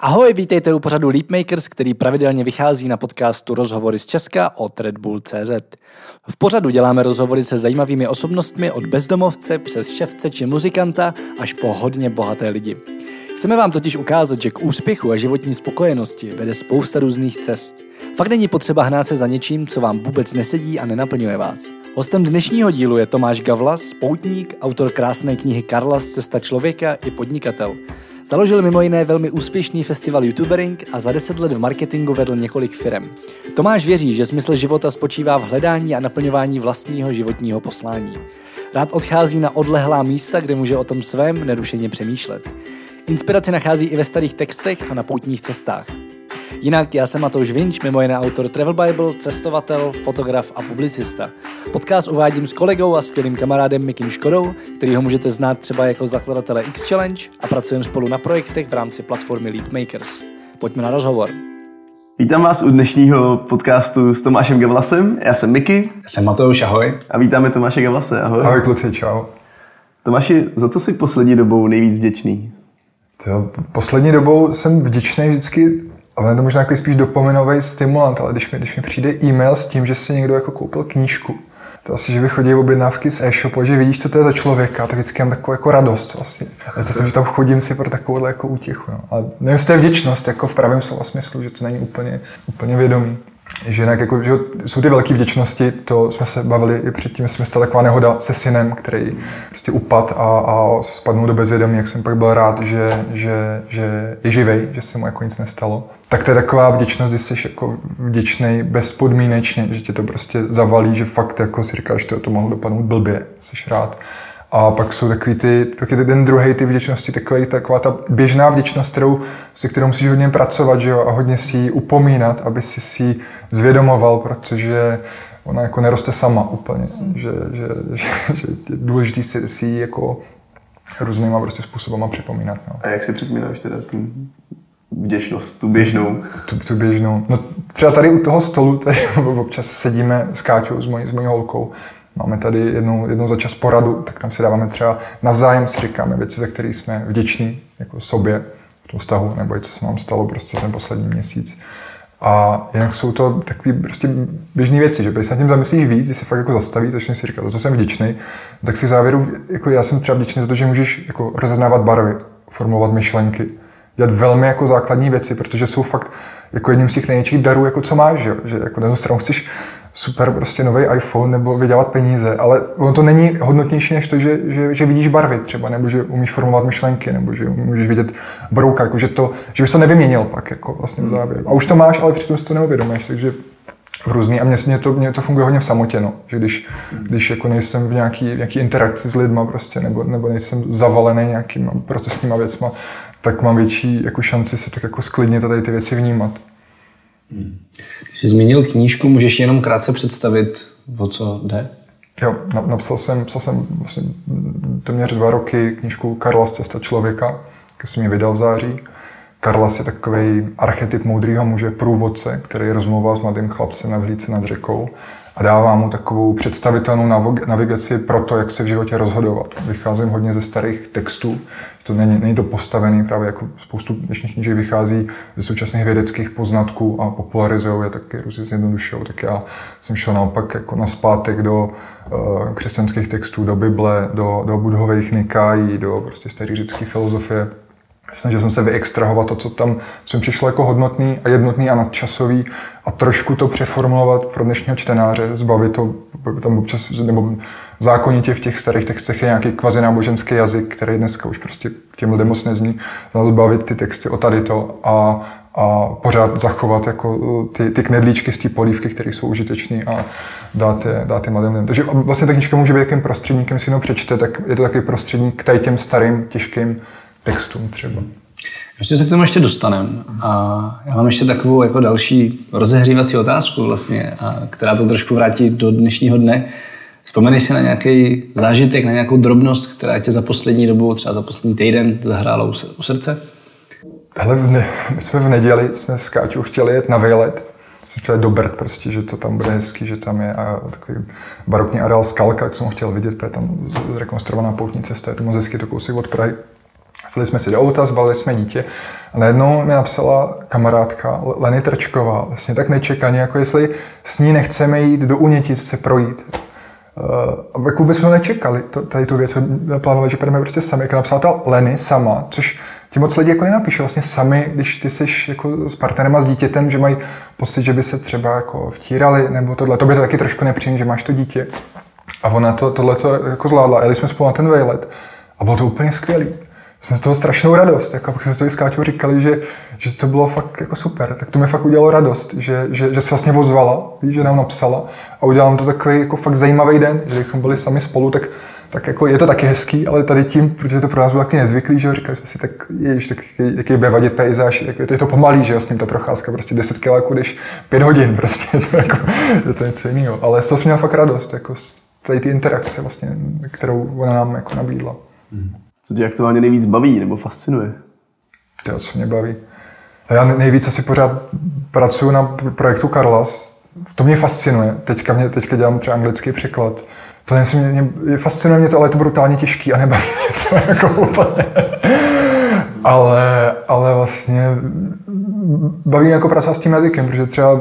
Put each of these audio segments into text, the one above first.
Ahoj, vítejte u pořadu Leapmakers, který pravidelně vychází na podcastu Rozhovory z Česka od Red Bull CZ. V pořadu děláme rozhovory se zajímavými osobnostmi od bezdomovce přes ševce či muzikanta až po hodně bohaté lidi. Chceme vám totiž ukázat, že k úspěchu a životní spokojenosti vede spousta různých cest. Fakt není potřeba hnát se za něčím, co vám vůbec nesedí a nenaplňuje vás. Hostem dnešního dílu je Tomáš Gavlas, poutník, autor krásné knihy Karlas Cesta člověka i podnikatel. Založil mimo jiné velmi úspěšný festival YouTubering a za deset let v marketingu vedl několik firm. Tomáš věří, že smysl života spočívá v hledání a naplňování vlastního životního poslání. Rád odchází na odlehlá místa, kde může o tom svém nerušeně přemýšlet. Inspiraci nachází i ve starých textech a na poutních cestách. Jinak já jsem Matouš Vinč, mimo jiné autor Travel Bible, cestovatel, fotograf a publicista. Podcast uvádím s kolegou a skvělým kamarádem Mikim Škodou, který ho můžete znát třeba jako zakladatele X Challenge a pracujeme spolu na projektech v rámci platformy Leap Makers. Pojďme na rozhovor. Vítám vás u dnešního podcastu s Tomášem Gavlasem. Já jsem Miky. Já jsem Matouš, ahoj. A vítáme Tomáše Gavlase, ahoj. Ahoj kluci, čau. Tomáši, za co jsi poslední dobou nejvíc vděčný? To, poslední dobou jsem vděčný vždycky ale to možná jako spíš dopominový stimulant, ale když mi, když mi přijde e-mail s tím, že si někdo jako koupil knížku, to asi, že vychodí objednávky z e-shopu, že vidíš, co to je za člověka, tak vždycky mám takovou jako radost vlastně. Já jsem, že tam chodím si pro takovouhle jako útěchu. No. Ale nevím, jestli to je vděčnost, jako v pravém slova smyslu, že to není úplně, úplně vědomý. Že jinak jako, že jsou ty velké vděčnosti, to jsme se bavili i předtím, jsme stala taková nehoda se synem, který prostě upad a, a spadnul do bezvědomí, jak jsem pak byl rád, že, že, že je živej, že se mu jako nic nestalo. Tak to je taková vděčnost, když jsi jako vděčný bezpodmínečně, že tě to prostě zavalí, že fakt jako si říkáš, že to mohlo dopadnout blbě, jsi rád. A pak jsou takový ty, taky ten druhý ty vděčnosti, takový, taková ta běžná vděčnost, kterou, se kterou musíš hodně pracovat že jo, a hodně si ji upomínat, aby si si zvědomoval, protože ona jako neroste sama úplně. Že, že, že, že je důležité si, si ji jako různýma prostě způsobama připomínat. No. A jak si připomínáš teda tu vděčnost, tu běžnou? Tu, tu běžnou. No, třeba tady u toho stolu, tady občas sedíme s Káťou, s mojí, s mojí holkou Máme tady jednou, jednou za čas poradu, tak tam si dáváme třeba navzájem si říkáme věci, za které jsme vděční jako sobě, v tom vztahu, nebo i co se nám stalo prostě ten poslední měsíc. A jinak jsou to takové prostě běžné věci, že když se nad tím zamyslíš víc, když se fakt jako zastaví, začneš si říkat, za co jsem vděčný, tak si závěru, jako já jsem třeba vděčný za to, že můžeš jako rozeznávat barvy, formulovat myšlenky, dělat velmi jako základní věci, protože jsou fakt jako jedním z těch největších darů, jako co máš, že, že jako na jednu stranu chceš super prostě nový iPhone nebo vydělat peníze, ale ono to není hodnotnější než to, že, že, že vidíš barvy třeba, nebo že umíš formulovat myšlenky, nebo že můžeš vidět brouka, jako že, to, že bys to nevyměnil pak jako vlastně v závěru. A už to máš, ale přitom si to neuvědomíš, takže v různý, a mně, to, mě to funguje hodně v samotě, no. že když, když jako nejsem v nějaký, nějaký interakci s lidma prostě, nebo, nebo nejsem zavalený nějakýma procesníma věcma, tak mám větší jako šanci se tak jako sklidnit a tady ty věci vnímat. Hmm. Když jsi zmínil knížku, můžeš jenom krátce představit, o co jde? Jo, napsal jsem, psal jsem vlastně téměř dva roky knížku Karla z cesta člověka, který jsem ji vydal v září. Karlas je takový archetyp moudrého muže, průvodce, který rozmluvá s mladým chlapcem na vlíce nad řekou a dává mu takovou představitelnou navigaci pro to, jak se v životě rozhodovat. Vycházím hodně ze starých textů, to není, není to postavený, právě jako spoustu dnešních knížek vychází ze současných vědeckých poznatků a popularizují je taky různě zjednodušují. Tak já jsem šel naopak jako na zpátek do uh, křesťanských textů, do Bible, do, do budhových nikájí, do prostě staré řecké filozofie Snažil jsem se vyextrahovat to, co tam co mi přišlo jako hodnotný a jednotný a nadčasový a trošku to přeformulovat pro dnešního čtenáře, zbavit to, tam občas, nebo zákonitě v těch starých textech je nějaký kvazi náboženský jazyk, který dneska už prostě těm lidem moc nezní, zbavit ty texty o tady to a, a pořád zachovat jako ty, ty knedlíčky z té polívky, které jsou užitečné a dát je, dát je mladým lidem. Takže vlastně ta knižka může být jakým prostředníkem, si jenom přečte, tak je to takový prostředník k těm starým, těžkým textům třeba. Ještě se k tomu ještě dostaneme. A já mám ještě takovou jako další rozehřívací otázku vlastně, a která to trošku vrátí do dnešního dne. Vzpomeneš si na nějaký zážitek, na nějakou drobnost, která tě za poslední dobu, třeba za poslední týden, zahrála u srdce? Hele, v ne, my jsme v neděli, jsme s Káťou chtěli jet na výlet. Jsme chtěli do Brd prostě, že to tam bude hezký, že tam je a takový barokní areál Skalka, jak jsem ho chtěl vidět, protože tam zrekonstruovaná poutní cesta, je to moc hezky, to kousek od Prahy. Sedli jsme si do auta, zbalili jsme dítě a najednou mi napsala kamarádka Leny Trčková, vlastně tak nečekaně, jako jestli s ní nechceme jít do Unětic se projít. Uh, jako vůbec jsme to nečekali, to, tady tu věc, jsme plánovali, že půjdeme prostě sami. Jak napsala ta Leny sama, což ti moc lidi jako nenapíše vlastně sami, když ty jsi jako s partnerem a s dítětem, že mají pocit, že by se třeba jako vtírali nebo tohle. To by to taky trošku nepříjemné, že máš to dítě. A ona to, tohle to jako zvládla. Jeli jsme spolu na ten vejlet a bylo to úplně skvělý jsem z toho strašnou radost. Jako, pak jsme si to s Káťou říkali, že, že to bylo fakt jako super. Tak to mi fakt udělalo radost, že, že, že se vlastně ozvala, víš, že nám napsala a udělal to takový jako fakt zajímavý den, že bychom byli sami spolu, tak, tak jako je to taky hezký, ale tady tím, protože to pro nás bylo taky nezvyklý, že říkali jsme si, tak ježiš, tak jaký bude vadit pejzaž, jak, je to pomalý, že vlastně ta procházka prostě 10 kg, když 5 hodin, prostě je to, jako, je to něco jiného. Ale toho jsem měl fakt radost, jako z tady ty interakce vlastně, kterou ona nám jako nabídla. Hmm. Co tě aktuálně nejvíc baví nebo fascinuje? To, co mě baví. Já nejvíc asi pořád pracuji na projektu Carlas. To mě fascinuje. Teďka, mě, teďka dělám třeba anglický překlad. To nejsem, mě, mě, fascinuje mě to, ale je to brutálně těžký a nebaví mě to jako úplně. ale, ale vlastně baví mě jako pracovat s tím jazykem, protože třeba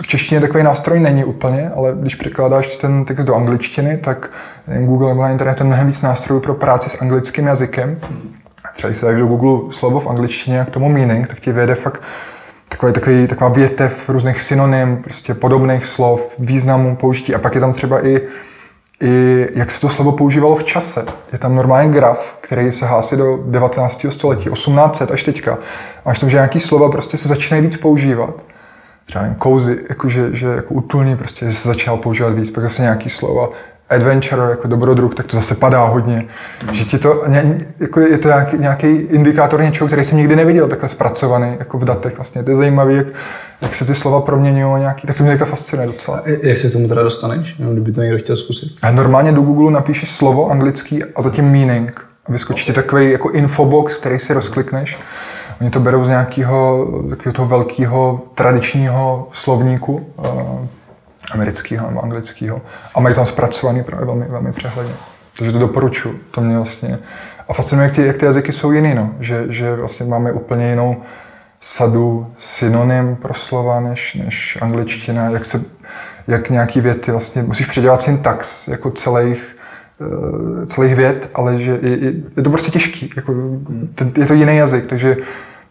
v češtině takový nástroj není úplně, ale když překládáš ten text do angličtiny, tak Google na internetu mnohem víc nástrojů pro práci s anglickým jazykem. Třeba když se dáš do Google slovo v angličtině a k tomu meaning, tak ti vyjede fakt takový, takový, taková větev různých synonym, prostě podobných slov, významů, použití a pak je tam třeba i i jak se to slovo používalo v čase. Je tam normální graf, který se hásí do 19. století, 1800 až teďka. Až tam, že nějaký slova prostě se začínají víc používat třeba nevím, cozy, jakože, že jako útulný, prostě že se začal používat víc, pak zase nějaký slova, adventure, jako dobrodruh, tak to zase padá hodně. Mm. Že ti to, jako je to nějaký, nějaký indikátor něčeho, který jsem nikdy neviděl, takhle zpracovaný, jako v datech vlastně. To je zajímavé, jak, jak se ty slova proměňují nějaký, tak to mě fascinuje docela. A jak se k tomu teda dostaneš, no, kdyby to někdo chtěl zkusit? A normálně do Google napíšeš slovo anglický a zatím meaning. A vyskočí ti takový jako infobox, který si rozklikneš Oni to berou z nějakého takového toho velkého tradičního slovníku, uh, amerického nebo anglického, a mají tam zpracovaný právě velmi, velmi přehledně. Takže to doporučuji. To mě vlastně... A fascinuje, jak ty, jak ty jazyky jsou jiný, no. že, že vlastně máme úplně jinou sadu synonym pro slova než, než angličtina, jak, se, jak nějaký věty vlastně musíš předělat syntax jako celých, eh, celých vět, ale že je, je, je to prostě těžký, jako, ten, je to jiný jazyk, takže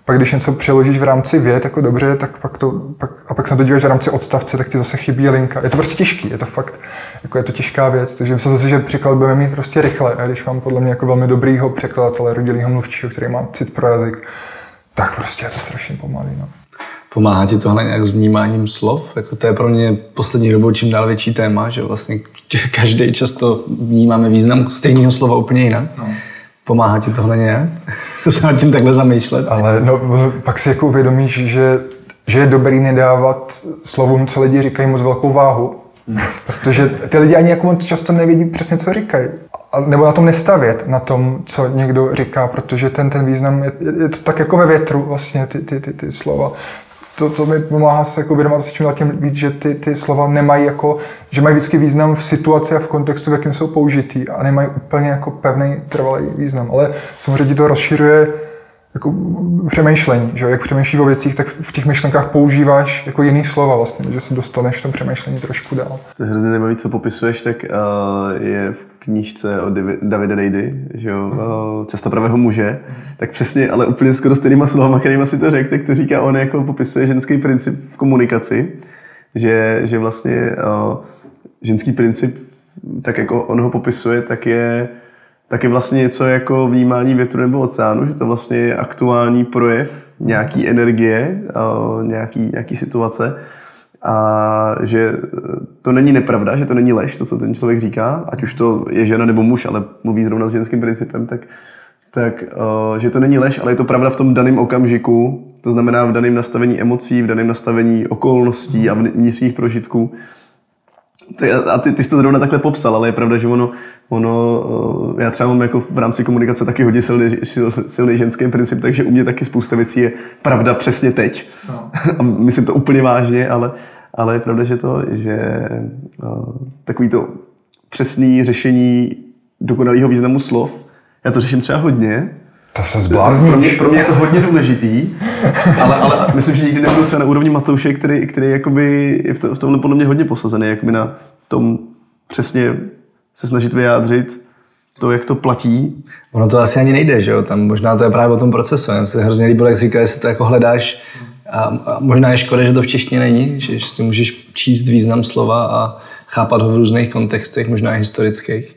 pak když něco přeložíš v rámci vět, jako dobře, tak pak to, pak, a pak se na to díváš v rámci odstavce, tak ti zase chybí linka. Je to prostě těžký, je to fakt, jako je to těžká věc, takže myslím zase, že překlad budeme mít prostě rychle. A když mám podle mě jako velmi dobrýho překladatele, rodilýho mluvčího, který má cit pro jazyk, tak prostě je to strašně pomalý. No. Pomáhá ti tohle nějak s vnímáním slov? Jako to je pro mě poslední dobou čím dál větší téma, že vlastně každý často vnímáme význam stejného slova úplně jinak. No. Pomáhá ti tohle nějak? se nad tím takhle zamýšlet? Ale no, pak si jako uvědomíš, že, že je dobrý nedávat slovům, co lidi říkají, moc velkou váhu. Hmm. Protože ty lidi ani jako moc často nevědí přesně, co říkají. A, nebo na tom nestavět, na tom, co někdo říká, protože ten, ten význam je, je to tak jako ve větru vlastně, ty, ty, ty, ty slova to, to mi pomáhá se jako uvědomovat si čím tím víc, že ty, ty slova nemají jako, že mají vždycky význam v situaci a v kontextu, v jakém jsou použitý a nemají úplně jako pevný trvalý význam. Ale samozřejmě to rozšiřuje jako přemýšlení, že jak přemýšlíš o věcích, tak v těch myšlenkách používáš jako jiný slova vlastně, že se dostaneš v tom přemýšlení trošku dál. To je hrozně zajímavé, co popisuješ, tak uh, je v knížce od Davida Dejdy, že jo, Cesta pravého muže, tak přesně, ale úplně skoro stejnýma slovama, kterýma si to řekl, tak to říká on, jako popisuje ženský princip v komunikaci, že, že vlastně ženský princip, tak jako on ho popisuje, tak je tak je vlastně něco jako vnímání větru nebo oceánu, že to vlastně je aktuální projev nějaký energie, nějaký, nějaký situace a že to není nepravda, že to není lež, to, co ten člověk říká, ať už to je žena nebo muž, ale mluví zrovna s ženským principem, tak, tak že to není lež, ale je to pravda v tom daném okamžiku, to znamená v daném nastavení emocí, v daném nastavení okolností a vnitřních prožitků. A ty, ty jsi to zrovna takhle popsal, ale je pravda, že ono, ono eh, já třeba mám jako v rámci komunikace taky hodně silný, silný ženský princip, takže u mě taky spousta věcí je pravda přesně teď. No. A myslím to úplně vážně, ale, ale je pravda, že to, že uh, takový to přesný řešení dokonalého významu slov, já to řeším třeba hodně, To se Pro mě, zblázníš. pro mě je to hodně důležitý, ale, ale myslím, že nikdy nebudu třeba na úrovni Matouše, který, který jakoby je v, to, v tomhle podle mě hodně posazený, jakoby na tom přesně se snažit vyjádřit to, jak to platí. Ono to asi ani nejde, že jo? Tam možná to je právě o tom procesu. Mně se hrozně líbilo, jak jsi říkal, že si to jako hledáš. A, a možná je škoda, že to v češtině není, že si můžeš číst význam slova a chápat ho v různých kontextech, možná i historických.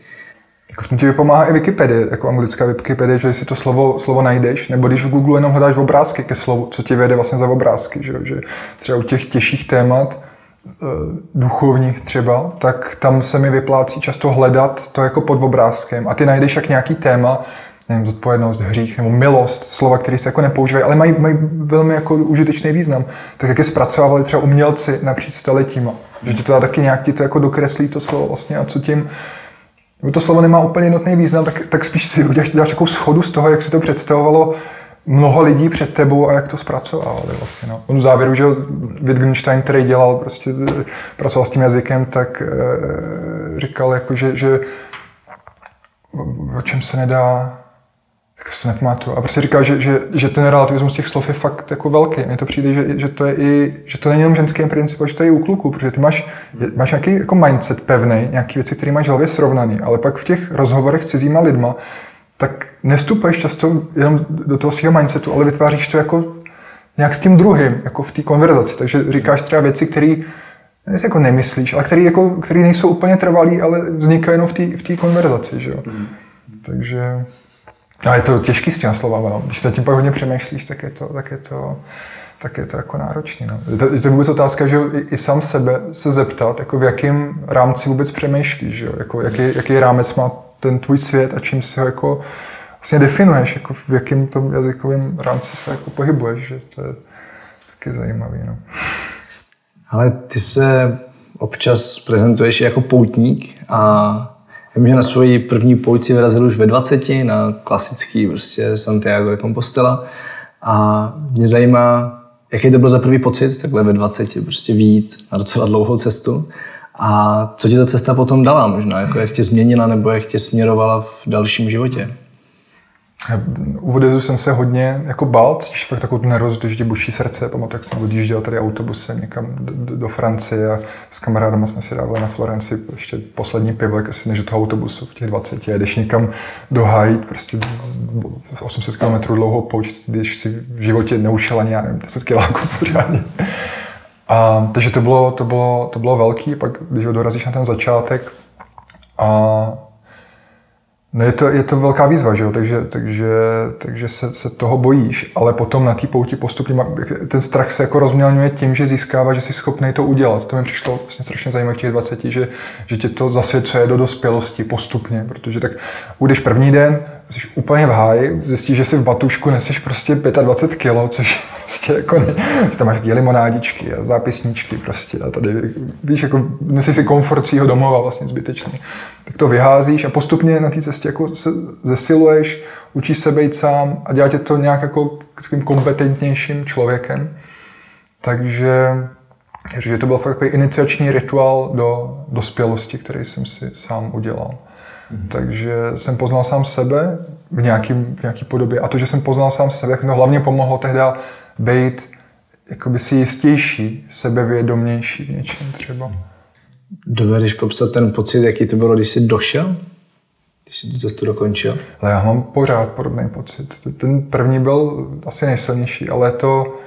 Jako v tom ti pomáhá i Wikipedie, jako anglická Wikipedie, že si to slovo, slovo najdeš, nebo když v Google jenom hledáš obrázky ke slovu, co ti vede vlastně za obrázky, že, že třeba u těch těžších témat, eh, duchovních třeba, tak tam se mi vyplácí často hledat to jako pod obrázkem a ty najdeš jak nějaký téma, nevím, zodpovědnost, hřích nebo milost, slova, které se jako nepoužívají, ale mají, mají velmi jako užitečný význam. Tak jak je zpracovávali třeba umělci napříč staletíma. Že ti to dá taky nějak ti to jako dokreslí to slovo vlastně a co tím, to slovo nemá úplně jednotný význam, tak, tak spíš si uděláš, děláš takovou schodu z toho, jak si to představovalo mnoho lidí před tebou a jak to zpracovávali vlastně. No. V závěru, že Wittgenstein, který dělal, prostě pracoval s tím jazykem, tak e, říkal, jako, že, že o čem se nedá, se nepamatuju. A prostě říkal, že, že, že ten relativismus těch slov je fakt jako velký. Mně to přijde, že, že, to je i, že to není jenom ženský princip, ale že to je i u kluků, protože ty máš, máš nějaký jako mindset pevný, nějaký věci, které máš hlavě srovnaný, ale pak v těch rozhovorech s cizíma lidma, tak nestupuješ často jenom do toho svého mindsetu, ale vytváříš to jako nějak s tím druhým, jako v té konverzaci. Takže říkáš třeba věci, které ne, jako nemyslíš, ale který, jako, který nejsou úplně trvalý, ale vznikají jenom v té v konverzaci. Že jo? Mm. Takže a je to těžký s těma slovama. No. Když se tím pak hodně přemýšlíš, tak je to, tak je to, tak je to jako náročný. No. Je, to, je to vůbec otázka, že i, i, sám sebe se zeptat, jako v jakém rámci vůbec přemýšlíš, že jo? Jako, jaký, jaký rámec má ten tvůj svět a čím si ho jako vlastně definuješ, jako v jakém tom jazykovém rámci se jako pohybuješ, že to je taky zajímavý. No. Ale ty se občas prezentuješ jako poutník a vím, že na svoji první pouť si vyrazil už ve 20 na klasický prostě Santiago de Compostela. A mě zajímá, jaký to byl za první pocit takhle ve 20 prostě výjít na docela dlouhou cestu. A co ti ta cesta potom dala možná, jako jak tě změnila nebo jak tě směrovala v dalším životě? U Odezu jsem se hodně jako bál, cítíš fakt takovou tu nervozitu, že ti buší srdce. Pamatuju, jak jsem odjížděl tady autobusem někam do, do, Francie a s kamarádama jsme si dávali na Florenci ještě poslední pivo, jak asi než do toho autobusu v těch 20 a jdeš někam do Haid, prostě 800 km dlouhou pouť, když si v životě neušel ani, já nevím, 10 kiláků pořádně. A, takže to bylo, to, bylo, to bylo velký, pak když dorazíš na ten začátek a No je to, je to velká výzva, že jo? takže, takže, takže se, se, toho bojíš, ale potom na té pouti postupně ten strach se jako rozmělňuje tím, že získává, že jsi schopný to udělat. To mi přišlo vlastně strašně zajímavé v těch 20, že, že tě to zasvěcuje do dospělosti postupně, protože tak ujdeš první den, jsi úplně v háji, zjistíš, že si v batušku neseš prostě 25 kg, což prostě jako ne, že tam máš taky limonádičky a zápisníčky prostě a tady, víš, jako neseš si komfort svého domova vlastně zbytečný. Tak to vyházíš a postupně na té cestě jako se zesiluješ, učíš se být sám a dělat tě to nějak jako takovým kompetentnějším člověkem. Takže že to byl fakt iniciační rituál do dospělosti, který jsem si sám udělal. Mm-hmm. Takže jsem poznal sám sebe v, nějaký, v nějaký podobě. A to, že jsem poznal sám sebe, to hlavně pomohlo tehdy být jakoby si jistější, sebevědomější v něčem třeba. Dovedeš popsat ten pocit, jaký to bylo, když jsi došel? Když jsi tu cestu dokončil? Ale já mám pořád podobný pocit. Ten první byl asi nejsilnější, ale to,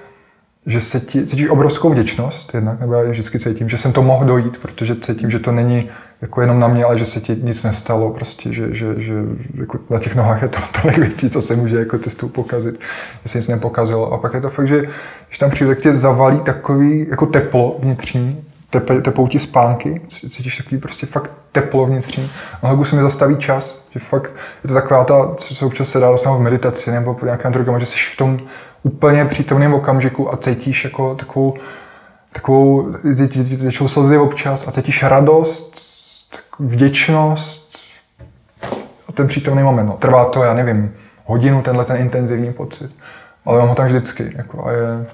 že se ti, cítíš obrovskou vděčnost jednak, nebo já vždycky cítím, že jsem to mohl dojít, protože cítím, že to není jako jenom na mě, ale že se ti nic nestalo, prostě, že, že, že jako na těch nohách je to tolik věcí, co se může jako cestou pokazit, že se nic nepokazilo. A pak je to fakt, že když tam přijde, tě zavalí takový jako teplo vnitřní, tepe, tepou ti spánky, cítíš takový prostě fakt teplo vnitřní. A hlavně se mi zastaví čas, že fakt je to taková ta, co se občas se dá vlastně v meditaci nebo po nějakém drugém, že jsi v tom úplně přítomném okamžiku a cítíš jako takovou, takovou, většinou slzy občas a cítíš radost, vděčnost a ten přítomný moment. No, trvá to, já nevím, hodinu tenhle ten intenzivní pocit, ale mám ho tam vždycky. Jako, a je,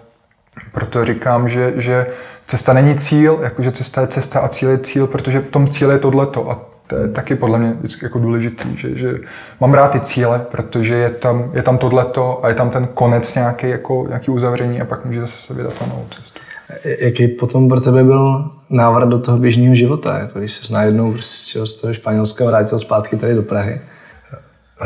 proto říkám, že, že cesta není cíl, jakože cesta je cesta a cíl je cíl, protože v tom cíli je tohleto a To je taky podle mě vždycky jako důležitý, že, že mám rád ty cíle, protože je tam, je tam tohleto a je tam ten konec nějaký, jako, nějaký uzavření a pak může zase se vydat na novou cestu. Jaký potom pro tebe byl návrat do toho běžného života, jako když jsi najednou prostě z toho Španělska vrátil zpátky tady do Prahy?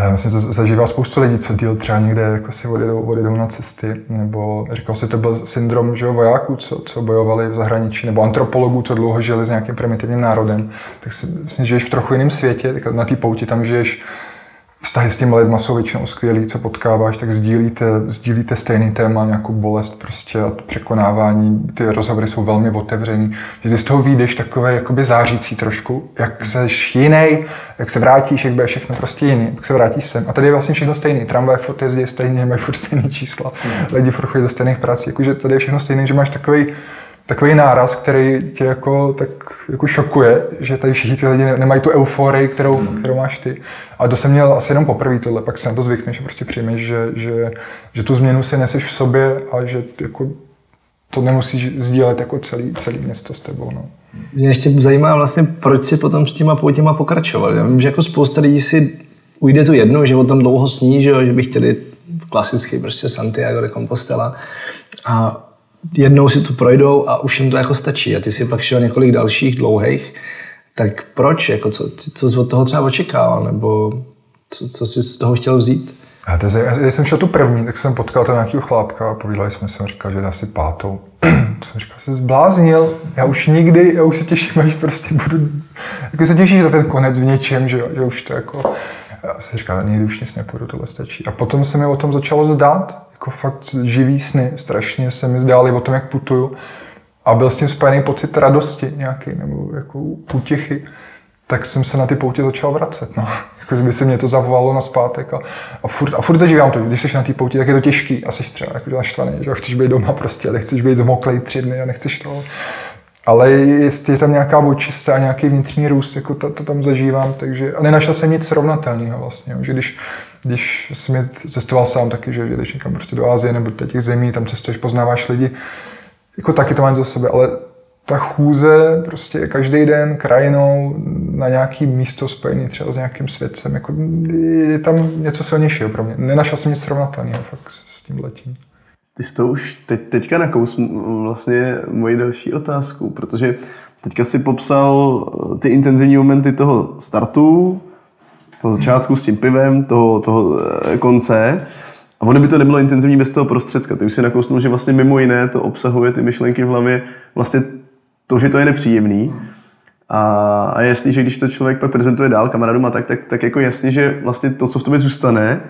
Já myslím, to zažívá spoustu lidí, co díl třeba někde jako si odjedou, odjedou na cesty, nebo říkal si, to byl syndrom že, vojáků, co, co bojovali v zahraničí, nebo antropologů, co dlouho žili s nějakým primitivním národem, tak si myslím, že žiješ v trochu jiném světě, tak na té pouti tam žiješ vztahy s těmi lidmi jsou většinou skvělý, co potkáváš, tak sdílíte, sdílíte stejný téma, nějakou bolest prostě a překonávání. Ty rozhovory jsou velmi otevřený. Že ty z toho vyjdeš takové jakoby zářící trošku, jak seš jiný, jak se vrátíš, jak bude všechno prostě jiný, jak se vrátíš sem. A tady je vlastně všechno stejný. Tramvaj furt jezdí stejně, mají furt stejný čísla, lidi furt chodí do stejných prací. Jakože tady je všechno stejný, že máš takový takový náraz, který tě jako, tak jako šokuje, že tady všichni ty lidi nemají tu euforii, kterou, mm. kterou máš ty. A to jsem měl asi jenom poprvé tohle, pak se na to zvykneš, že prostě přijmeš, že, že, že tu změnu si neseš v sobě a že jako to nemusíš sdílet jako celý, celý město s tebou. No. Mě ještě zajímá vlastně, proč si potom s těma poutěma pokračoval. Já vím, že jako spousta lidí si ujde tu jednou, že o tom dlouho sní, že, že by chtěli klasicky prostě Santiago de Compostela. A jednou si tu projdou a už jim to jako stačí. A ty si pak šel několik dalších dlouhých. Tak proč? Jako co, co jsi od toho třeba očekával? Nebo co, co jsi z toho chtěl vzít? A to je, když jsem šel tu první, tak jsem potkal tam nějakého chlápka a povídali jsme, jsem říkal, že asi pátou. jsem říkal, jsi zbláznil, já už nikdy, já už se těším, až prostě budu, jako se těšíš na ten konec v něčem, že, že už to jako, já jsem říkal, nikdy už nic nepůjdu, tohle stačí. A potom se mi o tom začalo zdát, jako fakt živý sny, strašně se mi zdály o tom, jak putuju. A byl s tím spojený pocit radosti nějaký, nebo jako útěchy. Tak jsem se na ty poutě začal vracet. No. Jako, by se mě to zavolalo na zpátek a, a, furt, a furt zažívám to. Když jsi na té pouti, tak je to těžký a jsi třeba jako naštvaný, že chceš být doma prostě, ale chceš být zmoklej tři dny a nechceš to. Ale jestli je tam nějaká očista a nějaký vnitřní růst, jako to, to tam zažívám, takže a nenašel jsem nic srovnatelného vlastně, že když když jsem cestoval sám taky, že jdeš někam prostě do Ázie nebo do těch zemí, tam cestuješ, poznáváš lidi, jako taky to máš za sebe, ale ta chůze prostě každý den krajinou na nějaký místo spojený třeba s nějakým světcem, jako je tam něco silnějšího pro mě. Nenašel jsem nic srovnatelného fakt s tím letím. Ty jsi to už teď, teďka nakous vlastně moji další otázku, protože teďka si popsal ty intenzivní momenty toho startu, toho začátku s tím pivem, toho, toho eh, konce. A ono by to nebylo intenzivní bez toho prostředka. Ty už si nakousnul, že vlastně mimo jiné to obsahuje ty myšlenky v hlavě, vlastně to, že to je nepříjemný. A, a je jasný, že když to člověk pak prezentuje dál kamarádům a tak, tak, tak jako jasně, že vlastně to, co v tobě zůstane,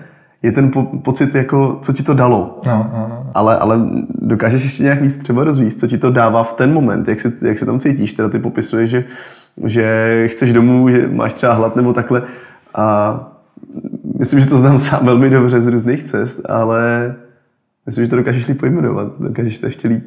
je ten po, pocit, jako, co ti to dalo. No, no, no. Ale, ale dokážeš ještě nějak víc třeba rozvíjet, co ti to dává v ten moment, jak se, jak se tam cítíš. Teda ty popisuješ, že, že chceš domů, že máš třeba hlad nebo takhle. A myslím, že to znám sám velmi dobře z různých cest, ale myslím, že to dokážeš líp pojmenovat, dokážeš to ještě líp.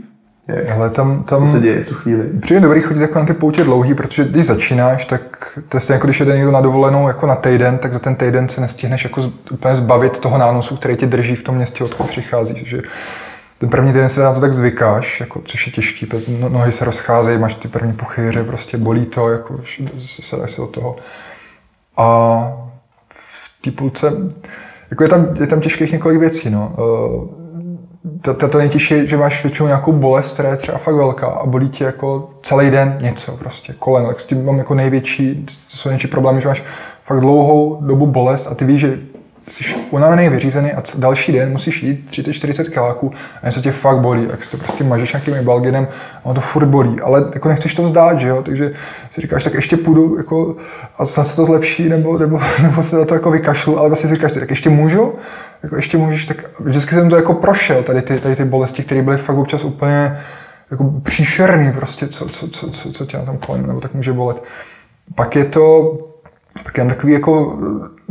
Ale tam, tam Co se děje v tu chvíli? Přijde dobrý chodit jako na ty poutě dlouhý, protože když začínáš, tak to je jako když jede někdo na dovolenou jako na týden, tak za ten týden se nestihneš jako úplně zbavit toho nánosu, který tě drží v tom městě, odkud přicházíš. Že ten první týden se na to tak zvykáš, jako, což je těžký, no, nohy se rozcházejí, máš ty první puchyře, prostě bolí to, jako, se se do toho. A v té půlce, jako je tam, je tam těžkých několik věcí. No. Eh, to, to, nejtěžší je, že máš většinou nějakou bolest, která je třeba fakt velká a bolí tě jako celý den něco prostě, kolem. Tak s tím mám jako největší, to jsou největší problém, že máš fakt dlouhou dobu bolest a ty víš, že jsi unavený, vyřízený a další den musíš jít 30-40 kiláků a něco tě fakt bolí, jak si to prostě mažeš nějakým ibalginem a ono to furt bolí, ale jako nechceš to vzdát, že jo, takže si říkáš, tak ještě půjdu jako a snad se to zlepší, nebo, nebo, nebo se na to jako vykašlu, ale vlastně si říkáš, tak ještě můžu, jako ještě můžeš, tak vždycky jsem to jako prošel, tady ty, tady ty bolesti, které byly fakt občas úplně jako příšerný prostě, co, co, co, co, co tě na tom kolem, nebo tak může bolet. Pak je to tak mám takový jako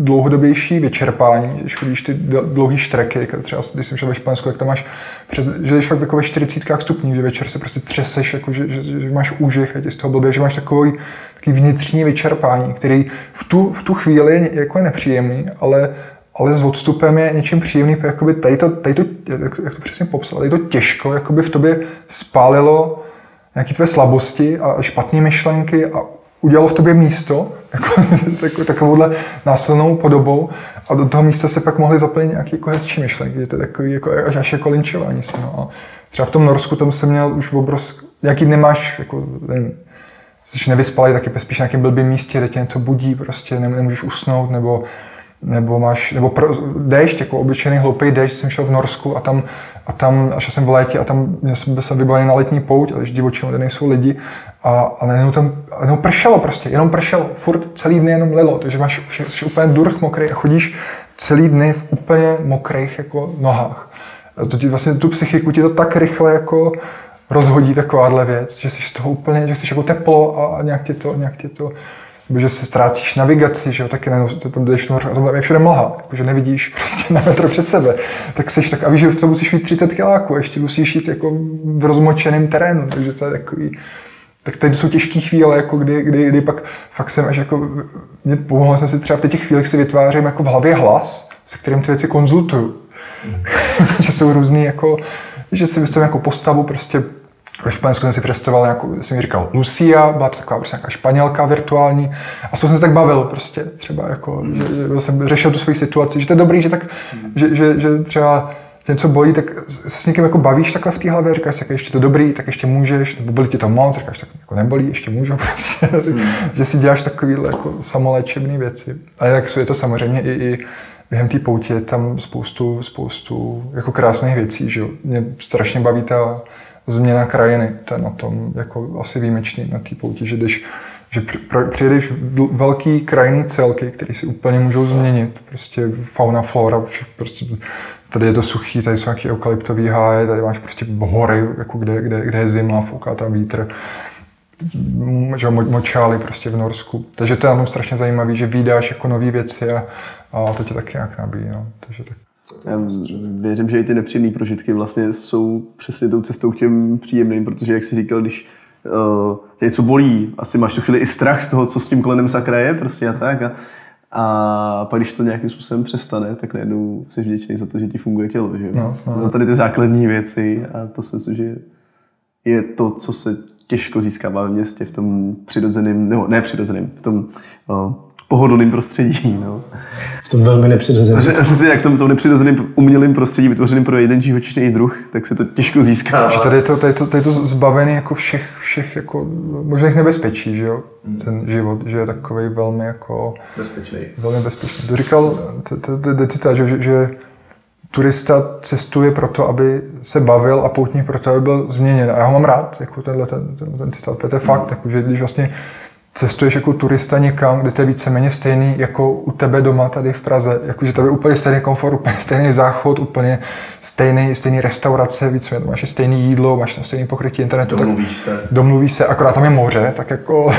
dlouhodobější vyčerpání, když chodíš ty dlouhé štreky, třeba když jsem šel ve Španělsku, tak tam máš, přes, že jdeš fakt jako ve 40 stupňů, že večer se prostě třeseš, jako, že, že, že, máš úžich a tě z toho blbě, že máš takový, takový vnitřní vyčerpání, který v tu, v tu chvíli je, jako je nepříjemný, ale, ale s odstupem je něčím příjemný, jakoby tady to, tady to jak, jak to přesně popsal, tady to těžko jakoby v tobě spálilo nějaké tvé slabosti a špatné myšlenky a udělalo v tobě místo Jako, takovouhle násilnou podobou a do toho místa se pak mohli zaplnit nějaký jako hezčí myšlenky, to je takový jako, až, až jako linčování se. No. A třeba v tom Norsku tam jsem měl už obrovský, jaký nemáš, jako, nevím, jsi nevyspalý, tak je spíš na nějakém blbým místě, kde tě něco budí, prostě nemůžeš usnout, nebo nebo máš, nebo pro, déšť, jako obyčejný hloupý déšť, jsem šel v Norsku a tam, a tam, a šel jsem v létě a tam byl jsem vybavený na letní pouť, ale divočí, kde nejsou lidi a, a najednou tam jenom pršelo prostě, jenom pršelo, furt celý den jenom lilo, takže máš vše, jsi úplně durch mokrý a chodíš celý dny v úplně mokrých jako nohách. A to ti vlastně tu psychiku ti to tak rychle jako rozhodí takováhle věc, že jsi z toho úplně, že jsi jako teplo a nějak tě to, nějak tě to že se ztrácíš navigaci, že jo, taky najednou to jdeš a to je všude mlha, že nevidíš prostě na metr před sebe. Tak seš tak, a víš, že v tom musíš mít 30 kiláků ještě musíš jít jako v rozmočeném terénu, takže to je takový, tak teď jsou těžké chvíle, jako kdy, kdy, kdy, pak fakt jsem až jako, mě pomohlo jsem si třeba v těch chvílích si vytvářím jako v hlavě hlas, se kterým ty věci konzultuju. Mm. že jsou různý jako, že si vystavím jako postavu prostě ve Španělsku jsem si představoval nějakou, jsem mi říkal Lucia, byla to taková prostě nějaká španělka virtuální. A s jsem se tak bavil prostě třeba jako, že, že jsem řešil tu svoji situaci, že to je dobrý, že tak, že, že, že třeba něco bolí, tak se s někým jako bavíš takhle v té hlavě, říkáš si, jako ještě to dobrý, tak ještě můžeš, nebo bolí ti to moc, říkáš, tak jako nebolí, ještě můžu, prostě, že si děláš takovýhle jako samoléčebné věci. A jak je to samozřejmě i, i během té poutě je tam spoustu, spoustu jako krásných věcí, že Mě strašně baví ta, změna krajiny. To je na tom jako asi výjimečný na té pouti, že když že přijedeš velký krajinný celky, které si úplně můžou změnit. Prostě fauna, flora, prostě tady je to suchý, tady jsou nějaké eukalyptové háje, tady máš prostě hory, jako kde, kde, kde je zima, fouká tam vítr že močály prostě v Norsku. Takže to je tam strašně zajímavé, že vydáš jako nové věci a, a to tě taky nějak nabíjí. No. Takže tak. Já věřím, že i ty nepříjemné prožitky vlastně jsou přesně tou cestou k těm příjemným, protože jak jsi říkal, když uh, tě něco bolí, asi máš tu chvíli i strach z toho, co s tím kolenem sakra je prostě a tak. A, a pak, když to nějakým způsobem přestane, tak najednou jsi vděčný za to, že ti funguje tělo. Že? No, no. Za tady ty základní věci a to si myslím, že je to, co se těžko získává v městě, v tom přirozeném, nebo ne přirozeném, v tom uh, pohodlným prostředí. No. V tom velmi nepřirozeném. Přesně jak v tom, tom nepřirozeném umělém prostředí, vytvořeném pro jeden živočišný druh, tak se to těžko získá. Že tady je to, tady to, tady to zbavený jako všech, všech jako možných nebezpečí, že jo? Hmm. Ten život, že je takový velmi jako... Bezpečný. Velmi bezpečný. To říkal, to že, že turista cestuje proto, aby se bavil a poutník proto, aby byl změněn. A já ho mám rád, jako tenhle ten, ten, ten citát, to je fakt, jako, že když vlastně cestuješ jako turista někam, kde to je víceméně stejný jako u tebe doma tady v Praze. Jakože to je úplně stejný komfort, úplně stejný záchod, úplně stejný, stejný restaurace, víceméně máš stejný jídlo, máš tam stejný pokrytí internetu. Domluvíš tak, se. Domluvíš se, akorát tam je moře, tak jako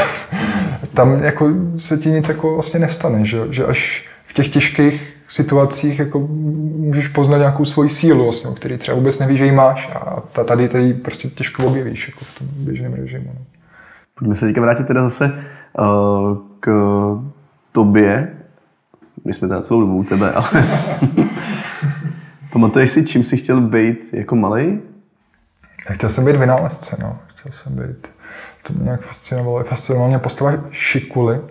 tam jako se ti nic jako vlastně nestane, že, že až v těch těžkých situacích jako můžeš poznat nějakou svoji sílu, vlastně, o který třeba vůbec nevíš, že ji máš a tady tady prostě těžko objevíš jako v tom běžném režimu. No. Pojďme se teďka vrátit teda zase uh, k tobě. My jsme teda celou dobu u tebe, ale pamatuješ si, čím jsi chtěl být jako malý? Chtěl jsem být vynálezce, no. Chtěl jsem být, to mě nějak fascinovalo. Fascinovala mě postava Šikuly,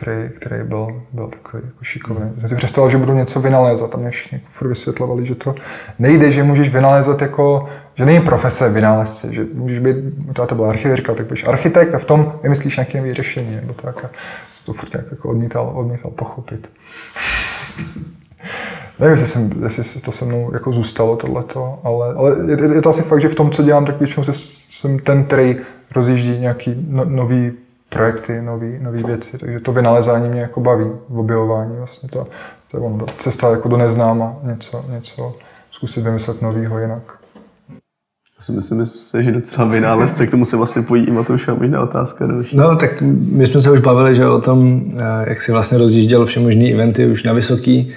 který, který byl, byl takový jako šikovný. Mm. Jsem si představil, že budu něco vynalézat a mě všichni jako furt vysvětlovali, že to nejde, že můžeš vynalézat jako, že není profese vynálezce, že můžeš být, to, to byl architekt, říkal, tak budeš architekt a v tom vymyslíš nějaké nové řešení, nebo tak. A jsem to furt jako odmítal, odmítal pochopit. Nevím, jestli, jsem, jestli to se mnou jako zůstalo tohleto, ale, ale je, je, to asi fakt, že v tom, co dělám, tak většinou jsem ten, který rozjíždí nějaký no, nový projekty, nové věci, takže to vynalezání mě jako baví, v objevování vlastně to, to je ono, cesta jako do neznáma, něco, něco zkusit vymyslet novýho jinak. Já si myslím, že docela vynálezce, k tomu se vlastně pojí i Matouš a možná otázka další. No, tak my jsme se už bavili, že o tom, eh, jak si vlastně rozjížděl vše možné eventy už na vysoký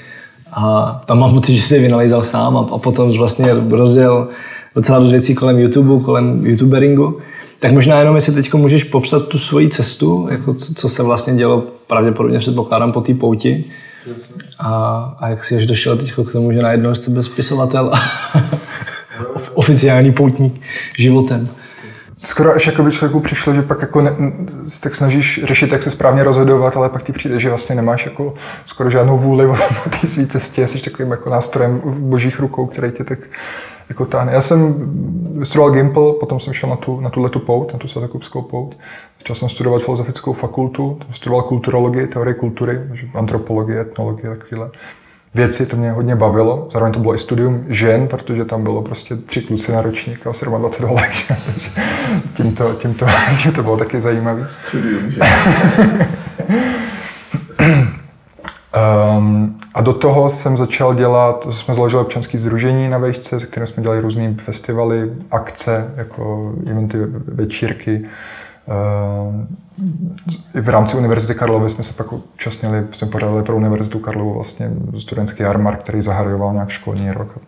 a tam mám pocit, že si vynalezal sám a, a potom vlastně rozjel docela dost věcí kolem YouTube, kolem youtuberingu. Tak možná jenom, jestli teď můžeš popsat tu svoji cestu, jako co, co se vlastně dělo pravděpodobně předpokládám po té pouti. A, a jak jsi až došel teď k tomu, že najednou jste byl spisovatel a oficiální poutník životem. skoro až jako by člověku přišlo, že pak jako ne, tak snažíš řešit, jak se správně rozhodovat, ale pak ti přijde, že vlastně nemáš jako skoro žádnou vůli o, o té své cestě, jsi takovým jako nástrojem v božích rukou, který tě tak jako táhne. Já jsem vystudoval Gimple, potom jsem šel na tu, na tu letu pout, na tu svatokupskou pout. Začal jsem studovat filozofickou fakultu, studoval kulturologii, teorie kultury, antropologie, etnologie, takovéhle věci, to mě hodně bavilo. Zároveň to bylo i studium žen, protože tam bylo prostě tři kluci na ročník a 27 let. tím, to, tím, to, tím to bylo taky zajímavé. Studium žen. Um, a do toho jsem začal dělat, jsme založili občanské združení na vejšce, se kterým jsme dělali různé festivaly, akce, jako eventy, večírky. Um, v rámci Univerzity Karlovy jsme se pak účastnili, jsme pořádali pro Univerzitu Karlovu vlastně studentský jarmark, který zahajoval nějak školní rok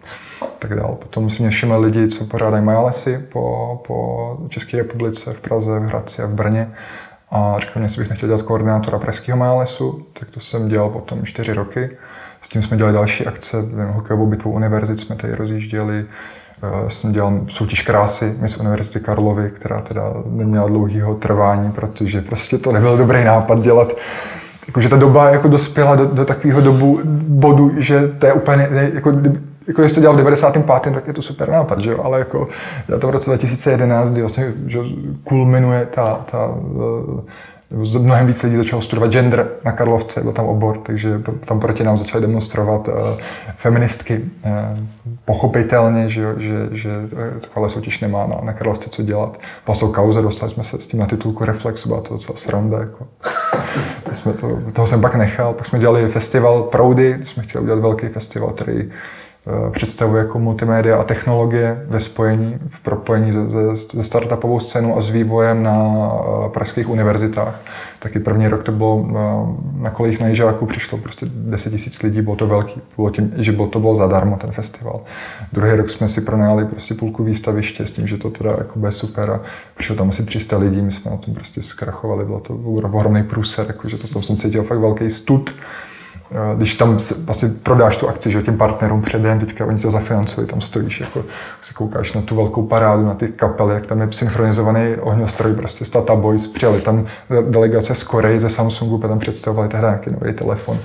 a tak dále. Potom si mě všimli lidi, co pořádají majalesy po, po České republice, v Praze, v Hradci a v Brně a říkal mě, jestli bych nechtěl dělat koordinátora Pražského Majalesu, tak to jsem dělal potom čtyři roky. S tím jsme dělali další akce, hokejovou bitvu univerzit jsme tady rozjížděli, jsem dělal soutěž krásy Miss Univerzity Karlovy, která teda neměla dlouhého trvání, protože prostě to nebyl dobrý nápad dělat Jakože ta doba jako dospěla do, do takového dobu, bodu, že to je úplně, jako, jako jestli to dělal v 95. tak je to super nápad, že jo? ale jako já to v roce 2011, kdy vlastně že kulminuje ta, ta eh, mnohem víc lidí začalo studovat gender na Karlovce, byl tam obor, takže tam proti nám začaly demonstrovat uh, feministky. Uh, pochopitelně, že, že, že taková soutěž nemá na, na Karlovce co dělat. Pasou kauze, dostali jsme se s tím na titulku Reflex, byla to docela sranda. Jako. jsme to, toho jsem pak nechal. Pak jsme dělali festival Proudy, jsme chtěli udělat velký festival, který Eh, představuje jako multimédia a technologie ve spojení, v propojení se, se startupovou scénou a s vývojem na eh, pražských univerzitách. Taky první rok to bylo eh, na kolejích na Jižáku přišlo prostě 10 tisíc lidí, bylo to velký, bylo tím, že bylo, to bylo zadarmo ten festival. Druhý rok jsme si pronajali prostě půlku výstaviště s tím, že to teda jako bude super a přišlo tam asi 300 lidí, my jsme na tom prostě zkrachovali, bylo to ohromný průser, jako, že to jsem cítil fakt velký stud Eh, když tam vlastně prodáš tu akci, že těm partnerům předem, teďka oni to zafinancují, tam stojíš, jako si koukáš na tu velkou parádu, na ty kapely, jak tam je synchronizovaný ohňostroj, prostě Stata Boys, přijeli tam delegace z Koreji, ze Samsungu, tam představovali tehdy nějaký nový telefon,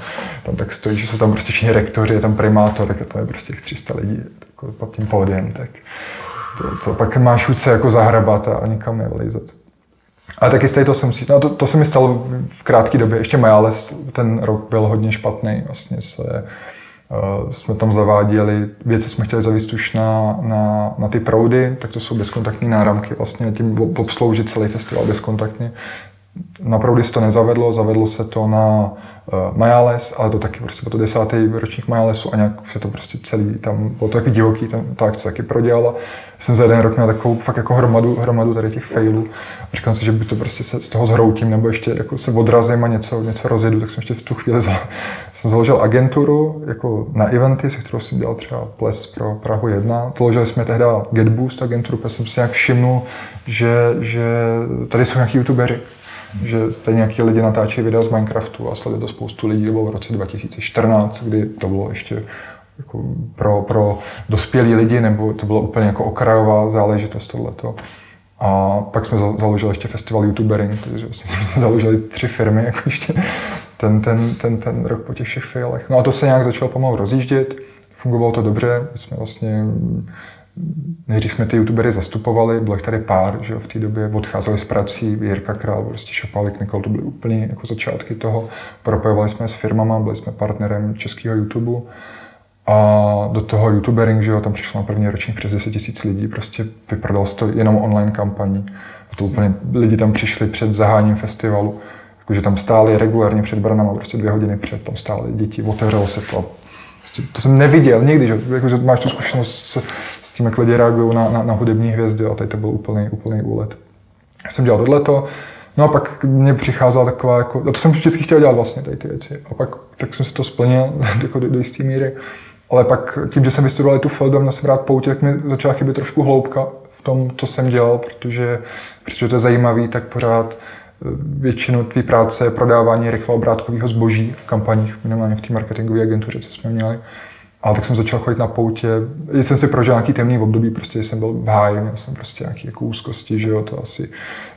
tam tak stojí, že jsou tam prostě všichni rektoři, je tam primátor, tak tam je prostě 300 lidí jako pod tím pódiem, tak to, to pak máš chuť se jako zahrabat a nikam nevylejzat. Ale taky z to jsem si, no to, to se mi stalo v krátké době, ještě Majales, ten rok byl hodně špatný, vlastně se, uh, jsme tam zaváděli věci, jsme chtěli zavést už na, na, na ty proudy, tak to jsou bezkontaktní náramky, vlastně tím obsloužit celý festival bezkontaktně. Na se to nezavedlo, zavedlo se to na uh, Majales, ale to taky prostě bylo to desátý ročník Majalesu a nějak se to prostě celý tam, bylo to taky divoký, tam ta akce taky prodělala. Jsem za jeden rok měl takovou fakt jako hromadu, hromadu tady těch failů. Říkal jsem si, že by to prostě se z toho zhroutím, nebo ještě jako se odrazím a něco, něco rozjedu, tak jsem ještě v tu chvíli zal, jsem založil agenturu jako na eventy, se kterou jsem dělal třeba ples pro Prahu 1. Založili jsme tehdy GetBoost agenturu, protože jsem si nějak všimnul, že, že tady jsou nějaký youtubeři, že tady nějaký lidi natáčí videa z Minecraftu a sleduje to spoustu lidí, bylo v roce 2014, kdy to bylo ještě jako pro, pro dospělí lidi, nebo to bylo úplně jako okrajová záležitost tohleto. A pak jsme založili ještě festival YouTubering, takže vlastně jsme založili tři firmy, jako ještě ten, ten, ten, ten rok po těch všech failech. No a to se nějak začalo pomalu rozjíždět, fungovalo to dobře, my jsme vlastně Nejdřív jsme ty youtubery zastupovali, bylo jich tady pár, že v té době odcházeli z prací, Jirka Král, prostě Šopalik, Nikol, to byly úplně jako začátky toho. Propojovali jsme s firmama, byli jsme partnerem českého YouTube. A do toho youtubering, že jo, tam přišlo na první ročník přes 10 tisíc lidí, prostě vyprodal to jenom online kampaní. A to úplně lidi tam přišli před zaháním festivalu, jakože tam stáli regulárně před branama, prostě dvě hodiny před, tam stály děti, otevřelo se to Prostě to jsem neviděl nikdy, že, jako, že máš tu zkušenost s, s tím, jak lidi reagují na, na, na hudební hvězdy a tady to byl úplný, úplný úlet. Já jsem dělal tohleto, no a pak mě přicházela taková, jako, a to jsem vždycky chtěl dělat vlastně, tady ty věci. A pak tak jsem si to splnil jako do, do jisté míry. Ale pak tím, že jsem vystudoval tu měl jsem rád poutě, tak mi začala chybět trošku hloubka v tom, co jsem dělal, protože, protože to je zajímavý, tak pořád většinu tvý práce je prodávání rychlo obrátkového zboží v kampaních, minimálně v té marketingové agentuře, co jsme měli. ale tak jsem začal chodit na poutě. Jsem si prožil nějaký temný období, prostě jsem byl v háji, měl jsem prostě nějaký jako úzkosti, že jo, to asi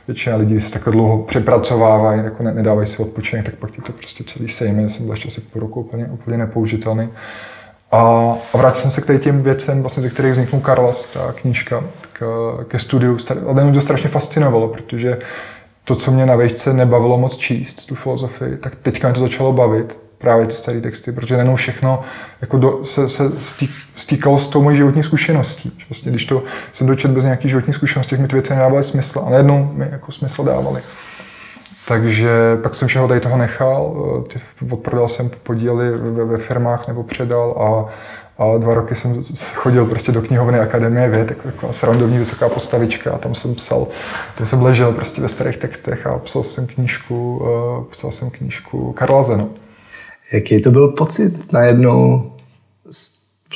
většina lidí se takhle dlouho přepracovávají, jako ne, nedávají si odpočinek, tak pak ti to prostě celý sejme. Jsem byl ještě asi půl roku úplně, úplně nepoužitelný. A, a vrátil jsem se k těm věcem, vlastně, ze kterých vzniknul Karlas, ta knížka, k, ke studiu. A mě to strašně fascinovalo, protože to, co mě na vejšce nebavilo moc číst, tu filozofii, tak teďka mě to začalo bavit právě ty staré texty, protože najednou všechno jako do, se, se stýkalo s tou mojí životní zkušeností. Vlastně, když to jsem dočet bez nějakých životních zkušeností, tak mi ty věci nedávaly smysl a najednou mi jako smysl dávaly. Takže pak jsem všeho tady toho nechal, ty, odprodal jsem podíly ve, ve firmách nebo předal a, a dva roky jsem chodil prostě do knihovny Akademie věd, jako taková srandovní vysoká postavička a tam jsem psal, tam jsem ležel prostě ve starých textech a psal jsem knížku, uh, psal jsem knížku Karla Zeno. Jaký to byl pocit najednou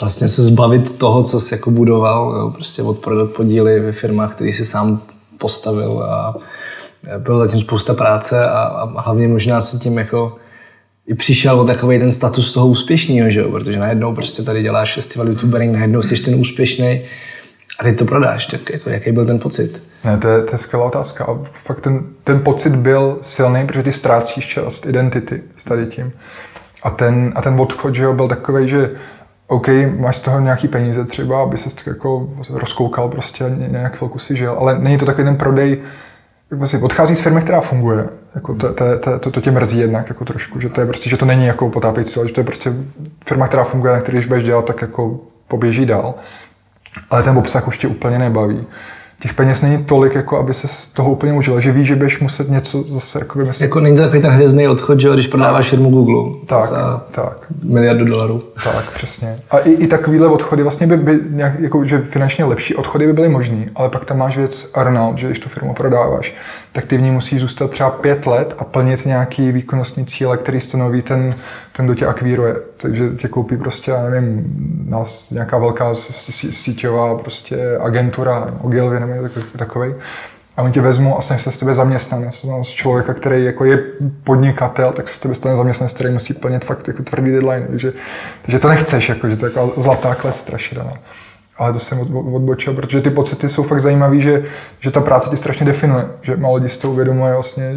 vlastně se zbavit toho, co jsi jako budoval, jo, prostě odprodat podíly ve firmách, který si sám postavil a bylo zatím spousta práce a, a hlavně možná si tím jako i přišel o takový ten status toho úspěšného, že jo? protože najednou prostě tady děláš festival youtubering, najednou jsi ten úspěšný a ty to prodáš, tak jako, jaký byl ten pocit? Ne, to je, to je skvělá otázka. A fakt ten, ten pocit byl silný, protože ty ztrácíš část identity s tady tím. A ten, a ten odchod, že jo, byl takový, že OK, máš z toho nějaký peníze třeba, aby se jako rozkoukal prostě a nějak chvilku si žil, ale není to takový ten prodej, vlastně odchází z firmy, která funguje. Jako to, to, to, to, to, tě mrzí jednak jako trošku, že to je prostě, že to není jako potápějící, ale že to je prostě firma, která funguje, na který když budeš dělat, tak jako poběží dál. Ale ten obsah už tě úplně nebaví těch peněz není tolik, jako aby se z toho úplně užil, že víš, že budeš muset něco zase jako vymyslet. Jako není to takový ten hvězdný odchod, že když prodáváš firmu Google tak, za tak. miliardu dolarů. Tak, přesně. A i, i takovýhle odchody vlastně by, by nějak, jako, že finančně lepší odchody by byly možný, ale pak tam máš věc Arnold, že když tu firmu prodáváš, tak ty v ní musí zůstat třeba pět let a plnit nějaký výkonnostní cíle, který stanoví ten, ten kdo tě akvíruje. Takže tě koupí prostě, já nevím, nás nějaká velká síťová prostě agentura, Ogilvy nebo takový. A oni tě vezmou a stane se z tebe zaměstnanec. Z člověka, který jako je podnikatel, tak se z tebe stane zaměstnanec, který musí plnit fakt jako tvrdý deadline. Takže, takže to nechceš, jako, že to je jako zlatá klec strašidla ale to jsem odbočil, protože ty pocity jsou fakt zajímavé, že, že ta práce ti strašně definuje, že málo lidí toho uvědomuje vlastně,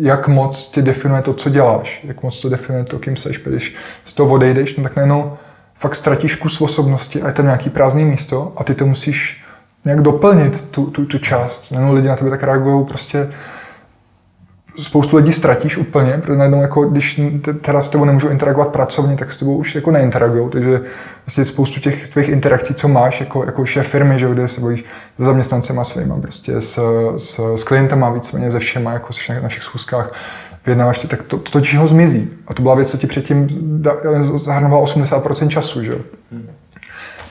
jak moc ti definuje to, co děláš, jak moc to definuje to, kým seš. Když z toho odejdeš, no tak najednou fakt ztratíš kus osobnosti a je tam nějaký prázdný místo a ty to musíš nějak doplnit, tu, tu, tu část. Najednou lidi na tebe tak reagují prostě spoustu lidí ztratíš úplně, protože najednou jako, když teda s tebou nemůžu interagovat pracovně, tak s tebou už jako neinteragují, takže vlastně spoustu těch tvých interakcí, co máš jako, jako šéf firmy, že, kde se bojíš se zaměstnancema svýma, prostě s, s, s klientama víceméně ze všema, jako jsi na našich schůzkách, vyjednáváš tak to, to, to ho zmizí. A to byla věc, co ti předtím zahrnovala 80% času, že? Hmm.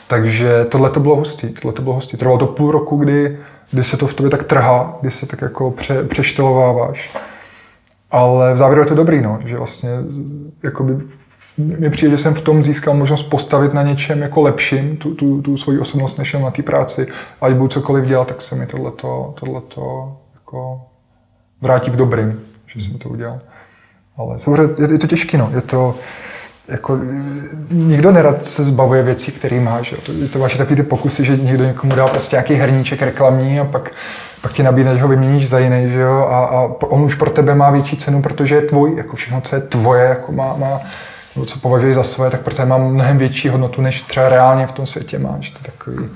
Takže tohle to bylo hustý, tohle to bylo hustý. Trvalo to půl roku, kdy, kdy se to v tobě tak trhá, kdy se tak jako pře, přeštelováváš. Ale v závěru je to dobrý, no, že vlastně jakoby, mi přijde, že jsem v tom získal možnost postavit na něčem jako lepším tu, tu, tu svoji osobnost, než na té práci. Ať budu cokoliv dělat, tak se mi tohleto, tohleto jako vrátí v dobrým, že jsem to udělal. Ale samozřejmě je, to těžké, no. Je to, jako, nikdo nerad se zbavuje věcí, které má. Že? To, to vaše takový ty pokusy, že někdo někomu dá prostě nějaký herníček reklamní a pak pak ti nabídne, že ho vyměníš za jiný, že jo, a, a on už pro tebe má větší cenu, protože je tvůj, jako všechno, co je tvoje, jako má, má co považuješ za své, tak pro tebe má mnohem větší hodnotu, než třeba reálně v tom světě máš. To takový, je,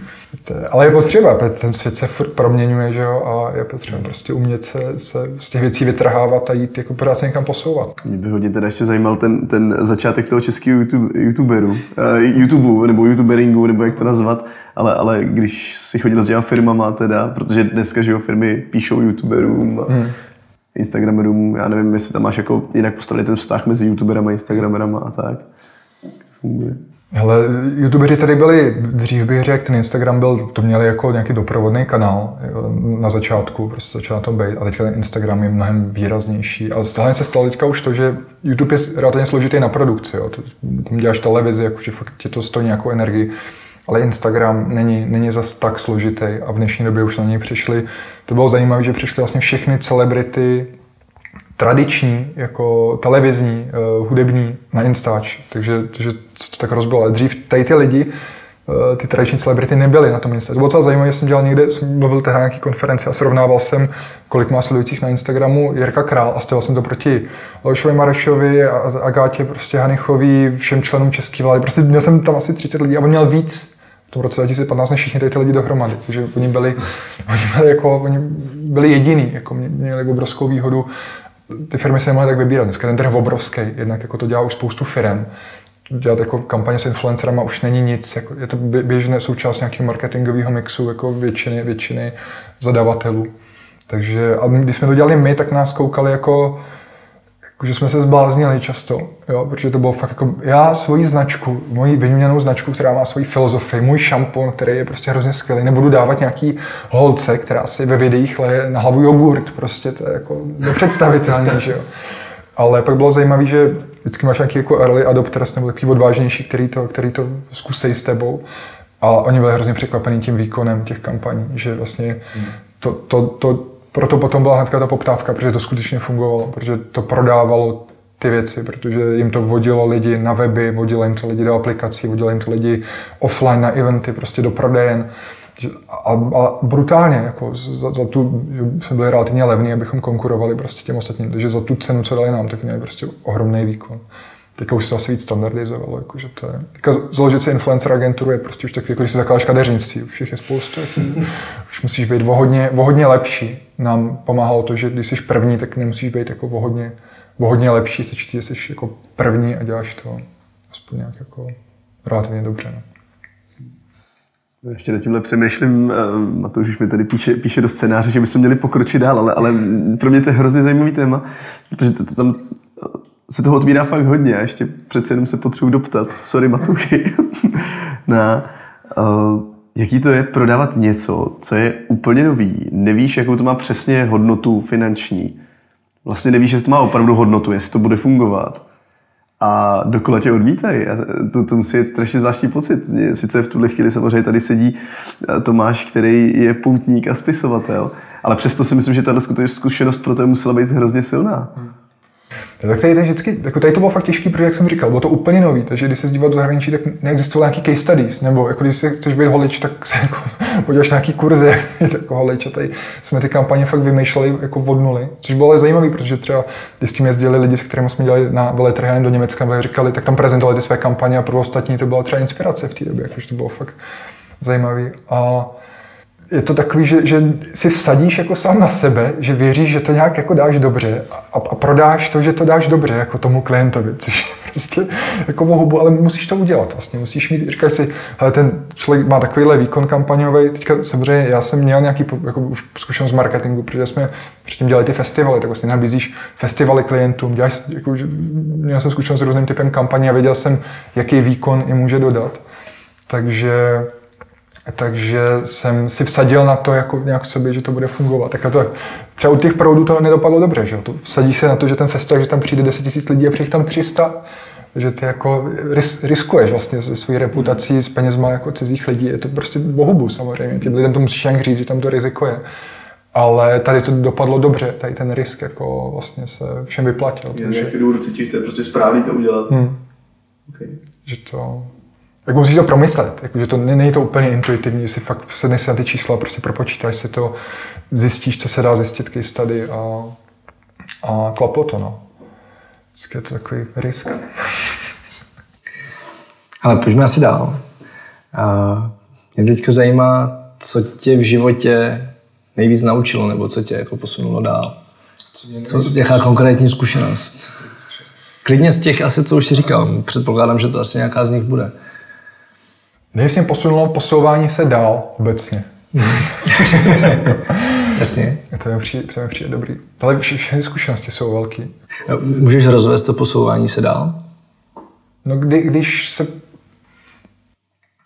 ale je potřeba, protože ten svět se furt proměňuje, že jo, a je potřeba prostě umět se, se z těch věcí vytrhávat a jít jako pořád se někam posouvat. Mě by hodně teda ještě zajímal ten, ten začátek toho českého YouTube, YouTuberu, uh, YouTube, nebo YouTuberingu, nebo jak to nazvat ale, ale když si chodil s těma firmama teda, protože dneska, že jo, firmy píšou youtuberům, hmm. instagramerům, já nevím, jestli tam máš jako jinak postavit ten vztah mezi youtuberama a instagramerama a tak. Funguje. Hele, youtuberi tady byli, dřív bych řekl, ten Instagram byl, to měli jako nějaký doprovodný kanál na začátku, prostě začal tom být a teďka ten Instagram je mnohem výraznější. Ale stále se stalo teďka už to, že YouTube je relativně složitý na produkci, jo. Tam děláš televizi, jakože fakt ti to stojí nějakou energii ale Instagram není, není zas tak složitý a v dnešní době už na něj přišli. To bylo zajímavé, že přišly vlastně všechny celebrity tradiční, jako televizní, uh, hudební na Instač. Takže, takže se to tak rozbilo. Ale dřív tady ty lidi, uh, ty tradiční celebrity nebyly na tom Instači. To bylo docela zajímavé, jsem dělal někde, jsem mluvil tehdy na nějaký konferenci a srovnával jsem, kolik má sledujících na Instagramu Jirka Král a stavil jsem to proti Leošovi Marešovi, Agátě, prostě Hanichový, všem členům české vlády. Prostě měl jsem tam asi 30 lidí a on měl víc v tom roce 2015 než všichni tady ty lidi dohromady. Takže oni byli, oni byli, jako, oni byli jediný, jako měli obrovskou výhodu ty firmy se nemohly tak vybírat. Dneska ten trh obrovský, jednak jako to dělá už spoustu firm. Dělat jako kampaně s influencerama už není nic, jako je to běžné součást nějakého marketingového mixu jako většiny, většiny zadavatelů. Takže a když jsme to dělali my, tak nás koukali jako že jsme se zbláznili často, jo, protože to bylo fakt jako já svoji značku, moji vyňuněnou značku, která má svoji filozofii, můj šampon, který je prostě hrozně skvělý, nebudu dávat nějaký holce, která si ve videích leje na hlavu jogurt, prostě to je jako nepředstavitelné, že jo. Ale pak bylo zajímavé, že vždycky máš nějaký jako early adopters nebo takový odvážnější, který to, který to zkusí s tebou. A oni byli hrozně překvapení tím výkonem těch kampaní, že vlastně to, to, to proto potom byla hnedka ta poptávka, protože to skutečně fungovalo, protože to prodávalo ty věci, protože jim to vodilo lidi na weby, vodilo jim to lidi do aplikací, vodilo jim to lidi offline na eventy, prostě do prodejen. A, a brutálně, jako za, za tu, jsme byli relativně levní, abychom konkurovali prostě těm ostatním, takže za tu cenu, co dali nám, tak měli prostě ohromný výkon. Teďka už se to asi víc standardizovalo, jakože to je. Teďka založit si influencer agenturu je prostě už tak, jako když si zakládáš kadeřnictví, už je spoustu. Už musíš být vohodně, vohodně lepší. Nám pomáhalo to, že když jsi první, tak nemusíš být jako vohodně, vohodně lepší, stačí že jsi jako první a děláš to aspoň nějak jako relativně dobře. No. Ještě na tímhle přemýšlím, eh, Matouš už mi tady píše, píše do scénáře, že bychom měli pokročit dál, ale, ale pro mě to je hrozně zajímavý téma, protože to, to tam se toho otvírá fakt hodně a ještě přece jenom se potřebuji doptat. Sorry, Matouši. na, uh, jaký to je prodávat něco, co je úplně nový. Nevíš, jakou to má přesně hodnotu finanční. Vlastně nevíš, jestli to má opravdu hodnotu, jestli to bude fungovat. A dokola tě odmítají. A to, to musí být strašně zvláštní pocit. Mě, sice v tuhle chvíli samozřejmě tady sedí eh, Tomáš, který je poutník a spisovatel, ale přesto si myslím, že tato zkušenost pro to musela být hrozně silná. Hmm. Tak tady, tady, vždycky, jako tady to bylo fakt těžké, protože jak jsem říkal, bylo to úplně nový, takže když se dívat do zahraničí, tak neexistoval nějaký case studies, nebo jako když se chceš být holič, tak se jako podíváš nějaký kurzy, jako holič a tady jsme ty kampaně fakt vymýšleli jako od nuly, což bylo ale zajímavé, protože třeba když s tím jezdili lidi, s kterými jsme dělali na veletrhy do Německa, nebo říkali, tak tam prezentovali ty své kampaně a pro ostatní to byla třeba inspirace v té době, jakože to bylo fakt zajímavé. A je to takový, že, že si vsadíš jako sám na sebe, že věříš, že to nějak jako dáš dobře a, a prodáš to, že to dáš dobře jako tomu klientovi, což je prostě jako hubu, ale musíš to udělat vlastně, musíš mít, říkáš si, hele, ten člověk má takovýhle výkon kampaňový, teďka samozřejmě já jsem měl nějaký jako už zkušenost z marketingu, protože jsme předtím dělali ty festivaly, tak vlastně nabízíš festivaly klientům, děláš, jako, měl jsem zkušenost s různým typem kampaní a věděl jsem, jaký výkon jim může dodat. Takže takže jsem si vsadil na to jako nějak v sobě, že to bude fungovat. Tak to, třeba u těch proudů to nedopadlo dobře, že to vsadíš se na to, že ten festival, že tam přijde 10 000 lidí a přijde tam 300, že ty jako ris, riskuješ vlastně se svojí reputací, s penězma jako cizích lidí. Je to prostě bohubu samozřejmě. Těm lidem to musíš nějak říct, že tam to riziko je. Ale tady to dopadlo dobře, tady ten risk jako vlastně se všem vyplatil. Je takže... nějaký důvod cítíš, to je prostě správný to udělat. Hmm. Okay. Že to, jako musíš to promyslet, jako, že to není to úplně intuitivní, že si fakt sedneš si na ty čísla, prostě propočítáš si to, zjistíš, co se dá zjistit case study a, a klaplo to, no. Vždycky je to takový risk. Ale pojďme asi dál. A mě teďka zajímá, co tě v životě nejvíc naučilo, nebo co tě jako posunulo dál. Co jaká konkrétní zkušenost? Klidně z těch asi, co už si říkal. Předpokládám, že to asi nějaká z nich bude. Nejsem posunulo posouvání se dál obecně. Jasně. To mi přijde, to mi přijde dobrý. Ale vše, všechny zkušenosti jsou velký. Můžeš rozvést to posouvání se dál? No kdy, když se...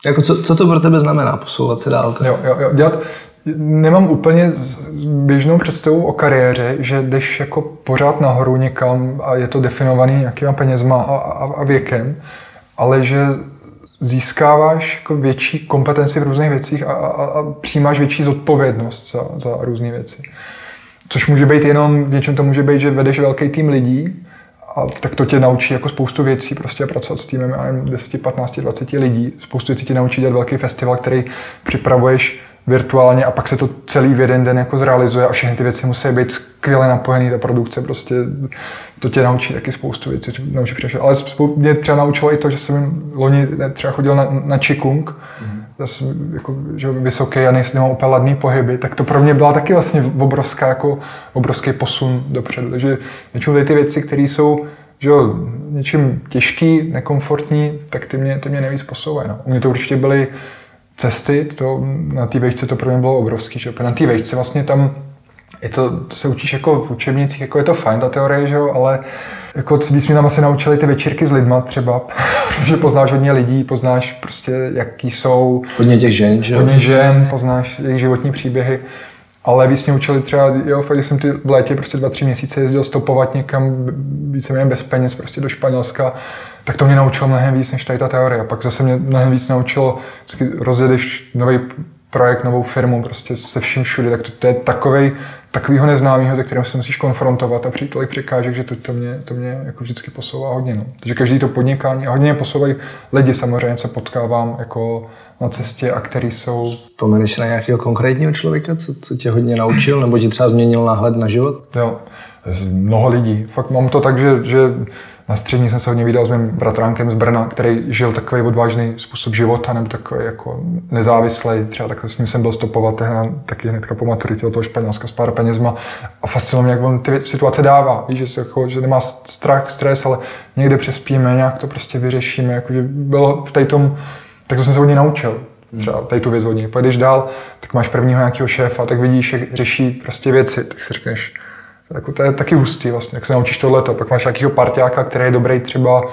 Jako co, co to pro tebe znamená posouvat se dál? Jo, jo, jo, dělat, nemám úplně běžnou představu o kariéře, že jdeš jako pořád nahoru někam a je to definovaný nějakýma penězma a, a, a věkem, ale že získáváš jako větší kompetenci v různých věcích a, a, a přijímáš větší zodpovědnost za, za různé věci. což může být jenom, v něčem to může být, že vedeš velký tým lidí, a tak to tě naučí jako spoustu věcí prostě pracovat s týmem, já nevím, 10, 15, 20 lidí. Spoustu věcí tě naučí dělat velký festival, který připravuješ virtuálně a pak se to celý v jeden den jako zrealizuje a všechny ty věci musí být skvěle napojený, ta produkce prostě, to tě naučí taky spoustu věcí, naučí přešel. Ale mě třeba naučilo i to, že jsem loni třeba chodil na, na Qigong, mm-hmm. zase jako, že vysoký a nejsem, nemám úplně ladný pohyby, tak to pro mě byla taky vlastně obrovská, jako obrovský posun dopředu. Takže většinou ty věci, které jsou že jo, něčím těžký, nekomfortní, tak ty mě, ty mě nejvíc posouvají. No. U mě to určitě byly cesty, to, na té vejšce to pro mě bylo obrovský. Že? Na té vejšce vlastně tam je to, to se učíš jako v učebnicích, jako je to fajn ta teorie, že jo, ale jako víc mě tam asi naučili ty večírky s lidma třeba, že poznáš hodně lidí, poznáš prostě, jaký jsou. Hodně těch žen, že jo? Hodně žen, poznáš jejich životní příběhy. Ale víc mě učili třeba, jo, fakt, jsem ty v létě prostě dva, tři měsíce jezdil stopovat někam víceméně bez peněz prostě do Španělska, tak to mě naučilo mnohem víc než tady ta teorie. Pak zase mě mnohem víc naučilo, rozjedeš nový projekt, novou firmu, prostě se vším všude, tak to, to je takovej, takovýho neznámého, se kterým se musíš konfrontovat a přijít tolik překážek, že to, to, mě, to mě jako vždycky posouvá hodně. No. Takže každý to podnikání, a hodně mě posouvají lidi samozřejmě, co potkávám jako na cestě a který jsou... Vzpomeneš na nějakého konkrétního člověka, co, co tě hodně naučil, nebo ti třeba změnil náhled na život? Jo, mnoho lidí. Fakt mám to tak, že, že na střední jsem se hodně viděl s mým bratránkem z Brna, který žil takový odvážný způsob života, nebo takový jako nezávislý. Třeba tak s ním jsem byl stopovat taky hnedka po maturitě od toho Španělska s pár penězma. A fascinuje mě, jak on ty situace dává. Víš, že, jako, že nemá strach, stres, ale někde přespíme, nějak to prostě vyřešíme. Jako, že bylo v tom, tak to jsem se od něj naučil. Třeba tady tu věc od něj. Pojedeš dál, tak máš prvního nějakého šéfa, tak vidíš, jak řeší prostě věci, tak si řekneš, jako to je taky hustý vlastně, jak se naučíš tohleto. Pak máš nějakého parťáka, který je dobrý třeba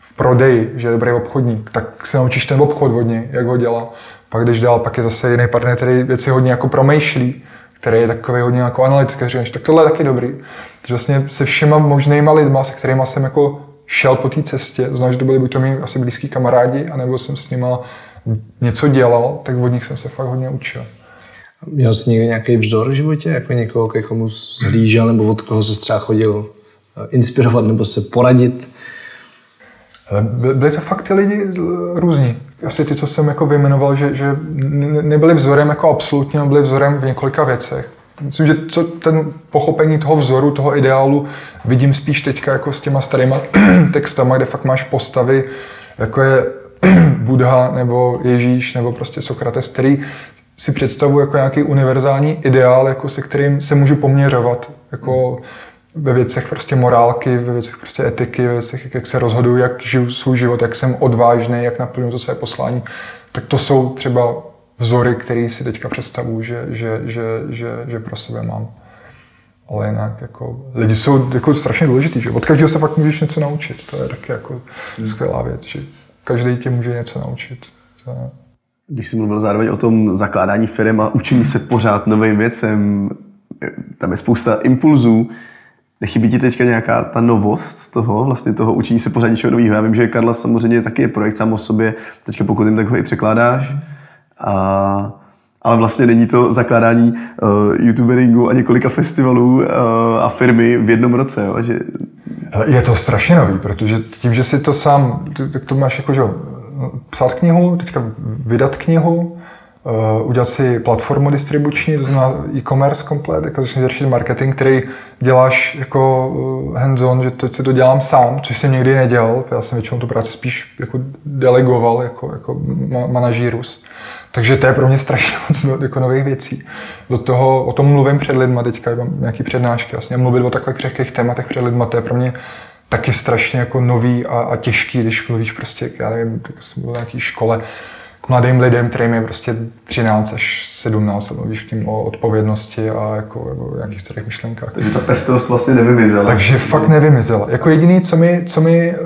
v prodeji, že je dobrý obchodník, tak se naučíš ten obchod od něj, jak ho dělá. Pak když dál, pak je zase jiný partner, který věci hodně jako promýšlí, který je takový hodně jako analytický, říkáš, tak tohle je taky dobrý. Takže vlastně se všema možnýma lidma, se kterými jsem jako šel po té cestě, to že to byli buď to mý asi blízký kamarádi, anebo jsem s nima něco dělal, tak od nich jsem se fakt hodně učil. Měl jsi někdy nějaký vzor v životě, jako někoho, ke komu zhlížel, nebo od koho se třeba chodil eh, inspirovat nebo se poradit? Byli to fakt ty lidi různí. Asi ty, co jsem jako vyjmenoval, že, že nebyli vzorem jako absolutně, ale byli vzorem v několika věcech. Myslím, že co ten pochopení toho vzoru, toho ideálu vidím spíš teďka jako s těma starýma textama, kde fakt máš postavy, jako je Buddha nebo Ježíš nebo prostě Sokrates, který si představuji jako nějaký univerzální ideál, jako se kterým se můžu poměřovat. Jako ve věcech prostě morálky, ve věcech prostě etiky, ve věcech, jak se rozhoduju, jak žiju svůj život, jak jsem odvážný, jak naplňuji to své poslání. Tak to jsou třeba vzory, které si teďka představuju, že, že, že, že, že pro sebe mám. Ale jinak jako, lidi jsou jako strašně důležitý, že od každého se fakt můžeš něco naučit. To je taky jako hmm. skvělá věc, že každý tě může něco naučit. To je... Když jsi mluvil zároveň o tom zakládání firm a učení se pořád novým věcem, tam je spousta impulzů. Nechybí ti teďka nějaká ta novost toho, vlastně toho učení se pořád něčeho nového? Já vím, že Karla samozřejmě taky je projekt sám o sobě, teďka pokud jim tak ho i překládáš. A, ale vlastně není to zakládání uh, youtuberingu a několika festivalů uh, a firmy v jednom roce. Jo? Že... Je to strašně nový, protože tím, že si to sám, tak to máš jako, že psát knihu, teďka vydat knihu, Uh, udělat si platformu distribuční, to znamená e-commerce komplet, jako začneš řešit marketing, který děláš jako uh, hands-on, že to, si to dělám sám, což jsem nikdy nedělal, já jsem většinou tu práci spíš jako delegoval jako, jako ma- manažírus. Takže to je pro mě strašně moc no, jako nových věcí. Do toho, o tom mluvím před lidma teďka, mám nějaký přednášky, vlastně mluvit o takhle křehkých tématech před lidma, to je pro mě taky strašně jako nový a, a těžký, když mluvíš prostě, já nevím, tak jsem byl v nějaké škole, k mladým lidem, kterým je prostě 13 až 17 mluvíš k ním o odpovědnosti a jako, jako nějakých starých myšlenkách. Takže ta pestrost vlastně nevymizela. Takže fakt nevymizela. Jako jediný, co mi, co mi eh,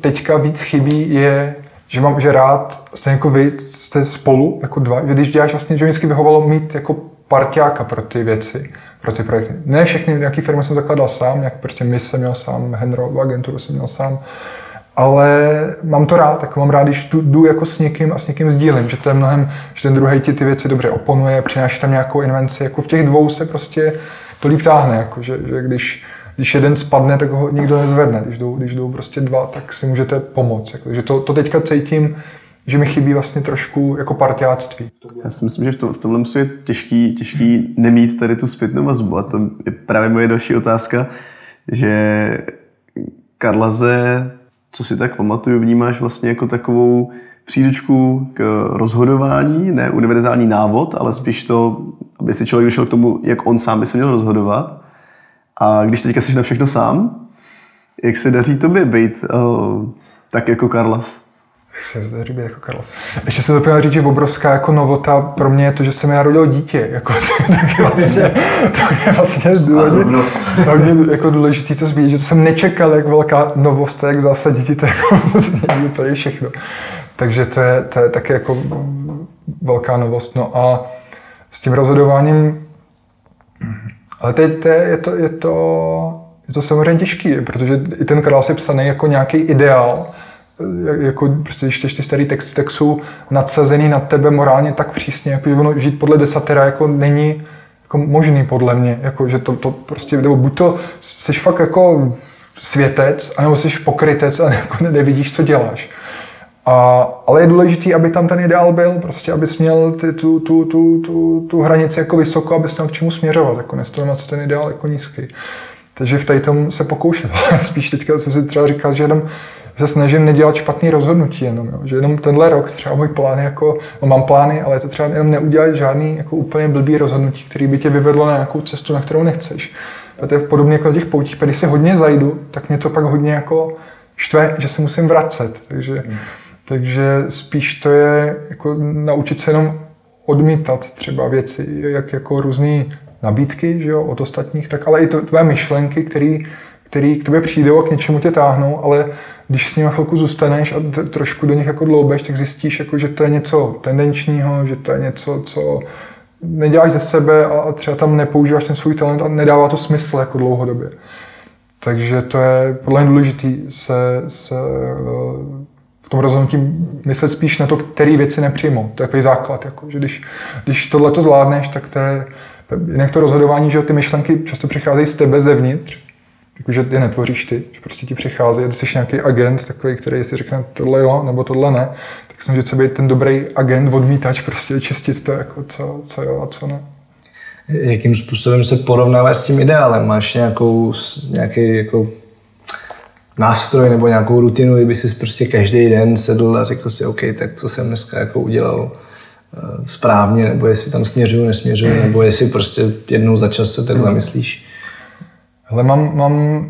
teďka víc chybí, je, že mám, že rád jste jako vy jste spolu, jako dva, když děláš vlastně, že vždycky vyhovalo mít jako parťáka pro ty věci pro ty projekty. Ne všechny, nějaký firmy jsem zakladal sám, jak prostě my jsem měl sám, Henro, agenturu jsem měl sám, ale mám to rád, jako mám rád, když tu, jdu jako s někým a s někým sdílím, že to je mnohem, že ten druhý ti ty věci dobře oponuje, přináší tam nějakou invenci, jako v těch dvou se prostě to líp táhne, jako, že, že když, když jeden spadne, tak ho nikdo nezvedne. Když jdou, když jdou prostě dva, tak si můžete pomoct. Jako, že to, to teďka cítím, že mi chybí vlastně trošku jako partiáctví. Já si myslím, že v, tom, v tomhle je těžký, těžký nemít tady tu zpětnou vazbu a to je právě moje další otázka, že Karlaze, co si tak pamatuju, vnímáš vlastně jako takovou příručku k rozhodování, ne univerzální návod, ale spíš to, aby si člověk došel k tomu, jak on sám by se měl rozhodovat. A když teďka jsi na všechno sám, jak se daří tobě být uh, tak jako Karlas? Se být jako Karlas? Ještě jsem zapomněl říct, že obrovská jako novota pro mě je to, že jsem já rodil dítě. Jako, to, je vlastně, to je vlastně hodně, hodně jako důležité to zmínit, že to jsem nečekal, jak velká novost, jak zase děti, to je jako vlastně úplně všechno. Takže to je, to je taky jako velká novost. No a s tím rozhodováním, ale teď to je, je, to, je, to, je to samozřejmě těžký, protože i ten král je psaný jako nějaký ideál, jako prostě když ty starý texty, tak jsou nadsazený nad tebe morálně tak přísně, jako že ono žít podle desatera jako není jako možný podle mě, jako že to, to prostě, nebo buď to jsi fakt jako světec, anebo jsi pokrytec a jako nevidíš, co děláš. A, ale je důležité, aby tam ten ideál byl, prostě abys měl ty, tu, tu, tu, tu, tu, hranici jako vysoko, abys měl k čemu směřovat, jako nestovat ten ideál jako nízký. Takže v tom se pokoušet. Spíš teďka jsem si třeba říkal, že jenom se snažím nedělat špatný rozhodnutí jenom, jo. že jenom tenhle rok třeba můj plán jako, no mám plány, ale to třeba jenom neudělat žádný jako úplně blbý rozhodnutí, který by tě vyvedlo na nějakou cestu, na kterou nechceš. A to je podobně jako na těch poutích, když si hodně zajdu, tak mě to pak hodně jako štve, že se musím vracet. Takže hmm takže spíš to je jako naučit se jenom odmítat třeba věci, jak jako různé nabídky že jo, od ostatních, tak ale i to, tvé myšlenky, které který k tobě přijdou a k něčemu tě táhnou, ale když s nimi chvilku zůstaneš a t- trošku do nich jako dloubeš, tak zjistíš, jako, že to je něco tendenčního, že to je něco, co neděláš ze sebe a třeba tam nepoužíváš ten svůj talent a nedává to smysl jako dlouhodobě. Takže to je podle mě důležité se, se v tom rozhodnutí myslet spíš na to, které věci nepřijmout. To je takový základ. Jako, že když, když tohle to zvládneš, tak to je jinak to rozhodování, že ty myšlenky často přicházejí z tebe zevnitř, jakože je netvoříš ty, že prostě ti přichází a ty jsi nějaký agent, takový, který si řekne tohle jo, nebo tohle ne, tak snažit se být ten dobrý agent, odmítač, prostě čistit to, jako co, co jo a co ne. Jakým způsobem se porovnáváš s tím ideálem? Máš nějakou, nějaký jako nástroj nebo nějakou rutinu, kdyby si prostě každý den sedl a řekl si, OK, tak co jsem dneska jako udělal eh, správně, nebo jestli tam směřuju, nesměřuju, nebo jestli prostě jednou za čas se tak zamyslíš. Ale mám, mám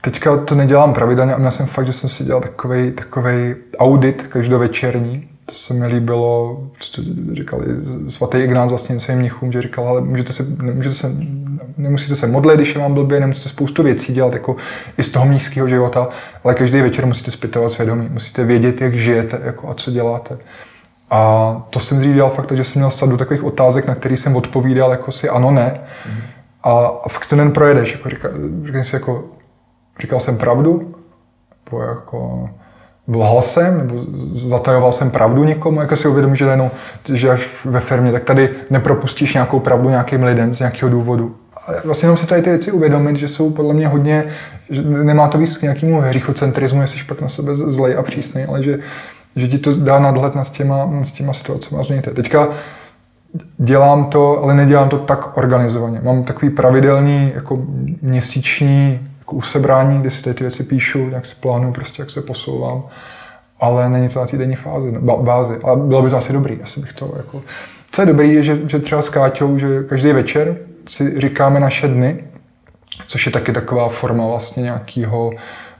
teďka to nedělám pravidelně a měl jsem fakt, že jsem si dělal takový takovej audit každovečerní, to se mi líbilo, co říkali svatý Ignác vlastně svým mnichům, že říkal, ale můžete se, můžete se, nemusíte se modlit, když je vám blbě, nemusíte spoustu věcí dělat jako i z toho mnižského života, ale každý večer musíte zpytovat svědomí, musíte vědět, jak žijete jako a co děláte. A to jsem dřív dělal fakt, že jsem měl sadu takových otázek, na které jsem odpovídal jako si ano, ne. Mm-hmm. A fakt se den projedeš, jako říkal, si jako, říkal jsem pravdu, nebo jako, lhal jsem, nebo zatajoval jsem pravdu někomu, jako si uvědomíš, že, no, že až ve firmě, tak tady nepropustíš nějakou pravdu nějakým lidem z nějakého důvodu. A vlastně jenom si tady ty věci uvědomit, že jsou podle mě hodně, že nemá to víc k nějakému hříchocentrismu, jestli pak na sebe zlej a přísný, ale že, že ti to dá nadhled nad těma, nad těma situacemi a změníte. Teďka dělám to, ale nedělám to tak organizovaně. Mám takový pravidelný jako měsíční jako usebrání, kde si tady ty věci píšu, jak si plánuju, prostě jak se posouvám, ale není to na týdenní fázi, bázi. Ale bylo by to asi dobrý, asi bych to jako... Co je dobrý, je, že, že třeba s Káťou, že každý večer si říkáme naše dny, což je taky taková forma vlastně nějakého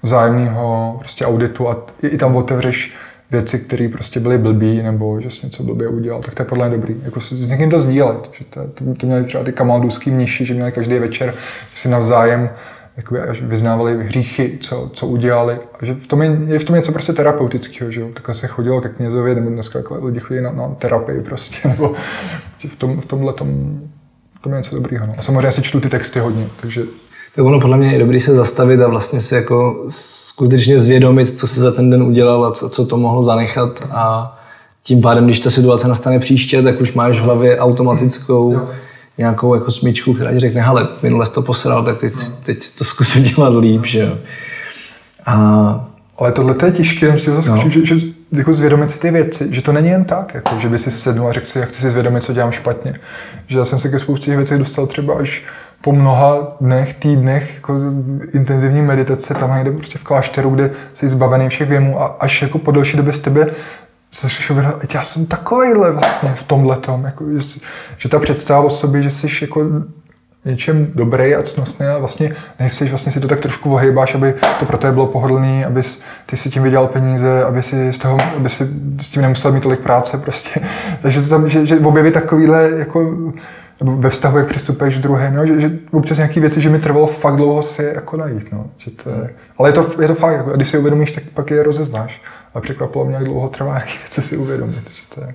vzájemného prostě auditu a i tam otevřeš věci, které prostě byly blbý, nebo že jsi něco blbě udělal, tak to je podle mě dobrý. Jako s někým to sdílet. Že to, to, to měli třeba ty kamalduský mniši, že měli každý večer, si navzájem jakoby až vyznávali hříchy, co, co udělali. A že v tom je, je v tom něco prostě terapeutického, že jo? Takhle se chodilo ke knězovi, nebo dneska takhle lidi chodí na, na terapii prostě, nebo že v, tom, v tomhle tom, v tom je něco dobrýho. No. A samozřejmě si čtu ty texty hodně, takže tak ono podle mě je dobrý se zastavit a vlastně si jako skutečně zvědomit, co se za ten den udělal a co, co to mohlo zanechat a tím pádem, když ta situace nastane příště, tak už máš v hlavě automatickou nějakou jako smyčku, která ti řekne, hele, minule jsi to posral, tak teď, teď to zkusím dělat líp, že jo. A ale tohle je těžké, no. že, že, jako zvědomit si ty věci, že to není jen tak, jako, že by si sednul a řekl si, jak chci si zvědomit, co dělám špatně. Že já jsem se ke spoustě věcí dostal třeba až po mnoha dnech, týdnech jako intenzivní meditace, tam někde prostě v klášteru, kde jsi zbavený všech věmů a až jako po delší době z tebe se slyšel, já jsem takovýhle vlastně v tomhle tom, jako, že, že, ta představa o sobě, že jsi jako něčem dobrý a cnostný a vlastně nejsi, vlastně si to tak trošku ohejbáš, aby to pro tebe bylo pohodlný, aby ty si tím vydělal peníze, aby si, z toho, aby si s tím nemusel mít tolik práce prostě. Takže to tam, že, že objevit takovýhle jako nebo ve vztahu, jak přistupuješ k druhým, no, že, že, občas nějaké věci, že mi trvalo fakt dlouho si jako najít. No, že to je, ale je to, je to fakt, jako, když si uvědomíš, tak pak je rozeznáš. A překvapilo mě, jak dlouho trvá, jaké věci si uvědomit. Že to je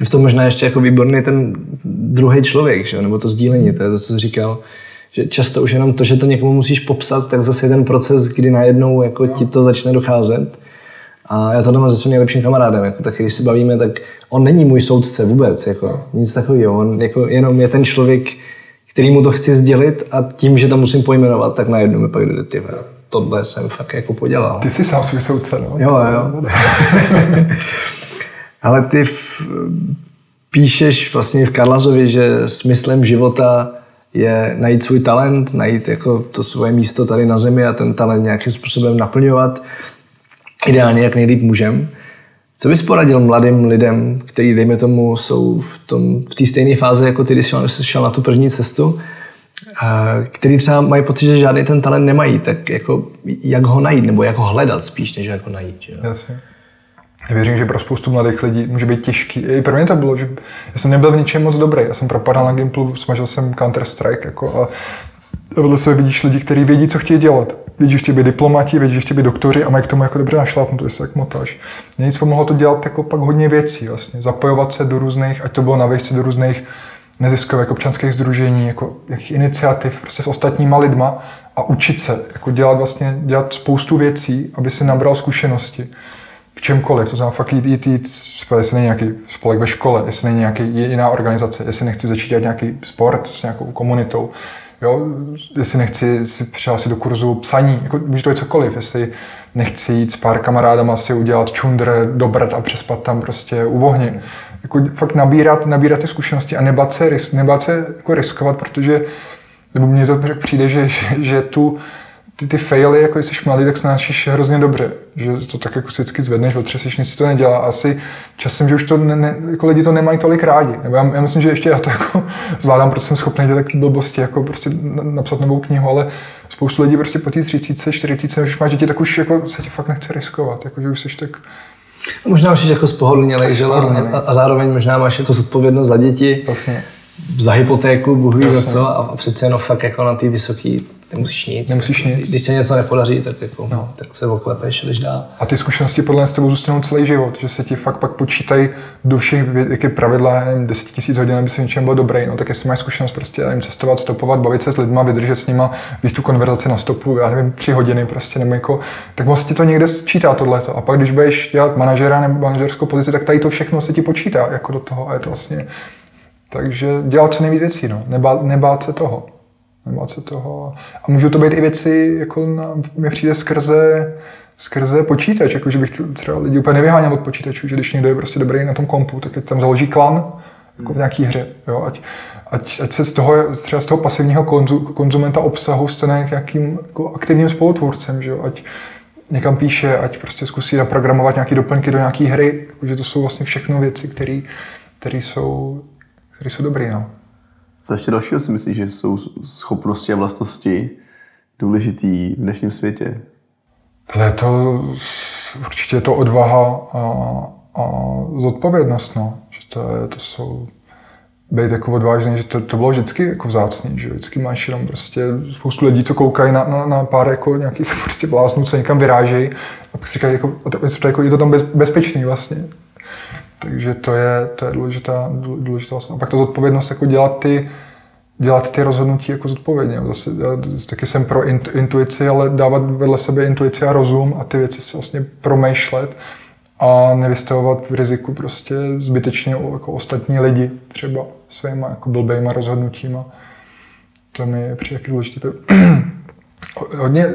v tom možná ještě jako výborný ten druhý člověk, že? nebo to sdílení, to je to, co jsi říkal, že často už jenom to, že to někomu musíš popsat, tak zase je ten proces, kdy najednou jako ti to začne docházet. A já to doma se svým nejlepším kamarádem, jako tak když se bavíme, tak on není můj soudce vůbec, jako nic takového, on jako jenom je ten člověk, který mu to chci sdělit a tím, že to musím pojmenovat, tak najednou mi pak jde ty tohle jsem fakt jako podělal. Ty jsi sám svůj soudce, no? Jo, jo. Ale ty v, píšeš vlastně v Karlazovi, že smyslem života je najít svůj talent, najít jako to svoje místo tady na zemi a ten talent nějakým způsobem naplňovat. Ideálně, jak nejlíp můžem. Co bys poradil mladým lidem, kteří, dejme tomu, jsou v, tom, v té stejné fázi, jako ty, když jsi šel na tu první cestu, který třeba mají pocit, že žádný ten talent nemají, tak jako jak ho najít, nebo jak ho hledat spíš, než jak ho najít. Že? Jasně. Věřím, že pro spoustu mladých lidí může být těžký. I pro mě to bylo, že já jsem nebyl v ničem moc dobrý. Já jsem propadal na Gimplu, smažil jsem Counter-Strike jako a vedle sebe vidíš lidi, kteří vědí, co chtějí dělat. Vidíš, že chtějí být diplomati, vidíš, že chtějí být doktoři a mají k tomu jako dobře našlápnuto, jestli jak motáš. Mě nic pomohlo to dělat jako pak hodně věcí vlastně. Zapojovat se do různých, ať to bylo na výšce, do různých neziskových občanských združení, jako jakých iniciativ prostě s ostatníma lidma a učit se, jako dělat vlastně, dělat spoustu věcí, aby si nabral zkušenosti v čemkoliv, to znamená fakt jít, jít, jít jestli není nějaký spolek ve škole, jestli není nějaký jiná organizace, jestli nechci začít dělat nějaký sport s nějakou komunitou, jo, jestli nechci si přihlásit do kurzu psaní, jako může to být cokoliv, jestli nechci jít s pár kamarádama si udělat čundr, dobrat a přespat tam prostě u ohně. Jako fakt nabírat, nabírat ty zkušenosti a nebát se, nebát se jako riskovat, protože nebo mně to přijde, že, že, že tu ty, ty faily, jako když jsi mladý, tak snášíš hrozně dobře. Že to tak jako vždycky zvedneš, otřesíš, nic si to nedělá. Asi časem, že už to ne, ne, jako lidi to nemají tolik rádi. Nebo já, já, myslím, že ještě já to jako zvládám, protože jsem schopný dělat blbosti, jako prostě napsat novou knihu, ale spoustu lidí prostě po té 30, 40, když máš děti, tak už jako se ti fakt nechce riskovat. Jako, že už jsi tak Možná už jsi jako spohodlnělej, že? A, a, zároveň možná máš jako zodpovědnost za děti. Vlastně. Za hypotéku, bohu za co. A, přece jenom fakt jako na ty vysoké nemusíš nic. Nemusíš nic. Když se něco nepodaří, tak, jako, no. tak se oklepeš, jdeš dál. A ty zkušenosti podle mě s tebou zůstanou celý život, že se ti fakt pak počítají do všech, jaké pravidla, 10 tisíc hodin, aby se něčem byl dobrý. No tak jestli máš zkušenost prostě jim cestovat, stopovat, bavit se s lidmi, vydržet s nima, víc tu konverzaci na stopu, já nevím, tři hodiny prostě, nebo jako, tak vlastně to někde sčítá tohleto. A pak když budeš dělat manažera nebo manažerskou pozici, tak tady to všechno se ti počítá jako do toho a je to vlastně takže dělat co nejvíc věcí, no. Nebát, nebát se toho. Nebát se toho. A můžou to být i věci, jako na, mě přijde skrze, skrze počítač, jako že bych třeba lidi úplně nevyháněl od počítačů, že když někdo je prostě dobrý na tom kompu, tak tam založí klan, jako v nějaký hře, jo, ať, ať, ať se z toho, třeba z toho pasivního konzu, konzumenta obsahu stane nějakým jako aktivním spolutvůrcem, že jo, ať někam píše, ať prostě zkusí naprogramovat nějaké doplňky do nějaké hry, že to jsou vlastně všechno věci, které jsou, jsou dobré, no. Co ještě dalšího si myslíš, že jsou schopnosti a vlastnosti důležitý v dnešním světě? Ale to určitě je to odvaha a, a zodpovědnost, no. Že to, je, to jsou být jako odvážný, že to, to bylo vždycky jako vzácný, že vždycky máš jenom prostě spoustu lidí, co koukají na, na, na pár jako nějakých prostě bláznů, co někam vyrážejí a pak si říkají, jako, jako, je to tam bez, bezpečný vlastně. Takže to je, to je důležitá, důležitá A pak to zodpovědnost jako dělat ty, dělat ty rozhodnutí jako zodpovědně. Zase, já taky jsem pro intuici, ale dávat vedle sebe intuici a rozum a ty věci si vlastně promýšlet a nevystavovat v riziku prostě zbytečně jako ostatní lidi třeba svýma jako blbejma rozhodnutíma. To mi je přijde důležité. Hodně,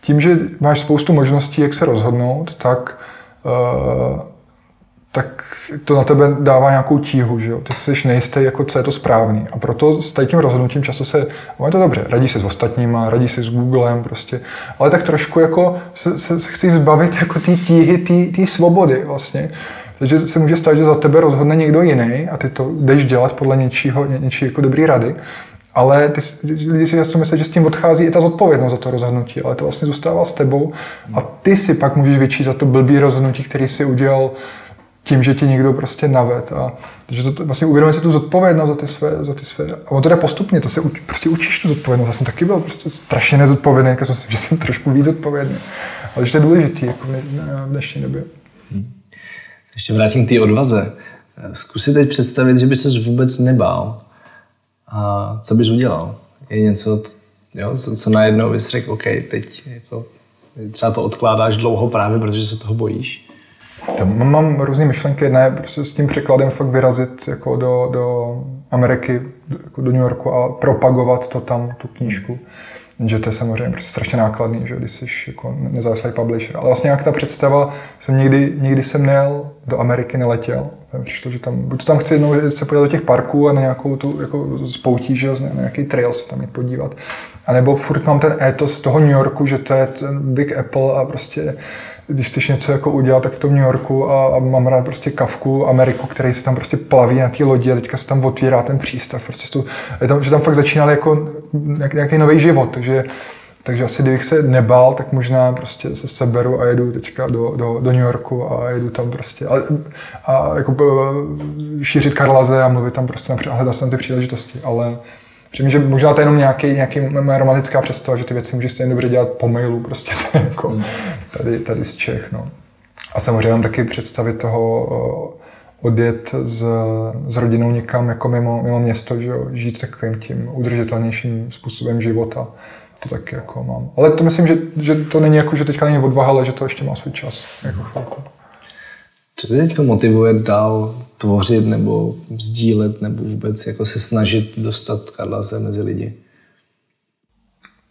tím, že máš spoustu možností, jak se rozhodnout, tak uh, tak to na tebe dává nějakou tíhu, že jo? Ty jsi nejistý, jako co je to správný. A proto s tím rozhodnutím často se, je to dobře, radí se s ostatníma, radí se s Googlem prostě, ale tak trošku jako se, se, se chci zbavit jako té tíhy, té svobody vlastně. Takže se může stát, že za tebe rozhodne někdo jiný a ty to jdeš dělat podle něčího, něčí jako dobrý rady. Ale ty, lidi si často myslí, že s tím odchází i ta zodpovědnost za to rozhodnutí, ale to vlastně zůstává s tebou a ty si pak můžeš vyčítat to blbý rozhodnutí, který si udělal tím, že ti někdo prostě naved. A, že to, vlastně uvědomuje si tu zodpovědnost za ty své, za ty své. A on to jde postupně, to se uč, prostě učíš tu zodpovědnost. Já jsem taky byl prostě strašně nezodpovědný, jak jsem si, že jsem trošku víc zodpovědný. Ale že to je důležitý jako v dnešní době. Hmm. Ještě vrátím k té odvaze. Zkus si teď představit, že by se vůbec nebál. A co bys udělal? Je něco, jo, co, co najednou bys řekl, OK, teď jako, třeba to odkládáš dlouho právě, protože se toho bojíš? Tam mám různé myšlenky. Jedna je prostě s tím překladem fakt vyrazit jako do, do Ameriky, jako do New Yorku a propagovat to tam, tu knížku. Že to je samozřejmě prostě strašně nákladný, že když jsi jako nezávislý publisher. Ale vlastně jak ta představa, jsem nikdy, nikdy jsem nejel do Ameriky, neletěl. Přišlo, že tam, buď tam chci jednou se podívat do těch parků a na nějakou tu jako spoutí, že na nějaký trail se tam jít podívat. A nebo furt mám ten étos z toho New Yorku, že to je ten Big Apple a prostě když chceš něco jako udělat, tak v tom New Yorku a, a mám rád prostě Kavku, Ameriku, který se tam prostě plaví na té lodi a teďka se tam otvírá ten přístav. Prostě tu, je tam, že tam fakt začínal jako nějaký nový život, takže takže asi kdybych se nebál, tak možná prostě se seberu a jedu teďka do, do, do New Yorku a jedu tam prostě a, a jako eh, šířit Karlaze a mluvit tam prostě a hledat ty příležitosti, ale Přijím, že možná to je jenom nějaký, nějaký moje romantická představa, že ty věci můžeš stejně dobře dělat po mailu, prostě tady, jako, hmm. tady, tady z Čech. No. A samozřejmě mám taky představit toho odjet s, s rodinou někam jako mimo, mimo město, že jo, žít takovým tím udržitelnějším způsobem života. To taky jako mám. Ale to myslím, že, že to není jako, že teďka není odvaha, ale že to ještě má svůj čas. Jako chvilku. Co tě teď motivuje dál tvořit nebo sdílet nebo vůbec jako se snažit dostat Karlase mezi lidi?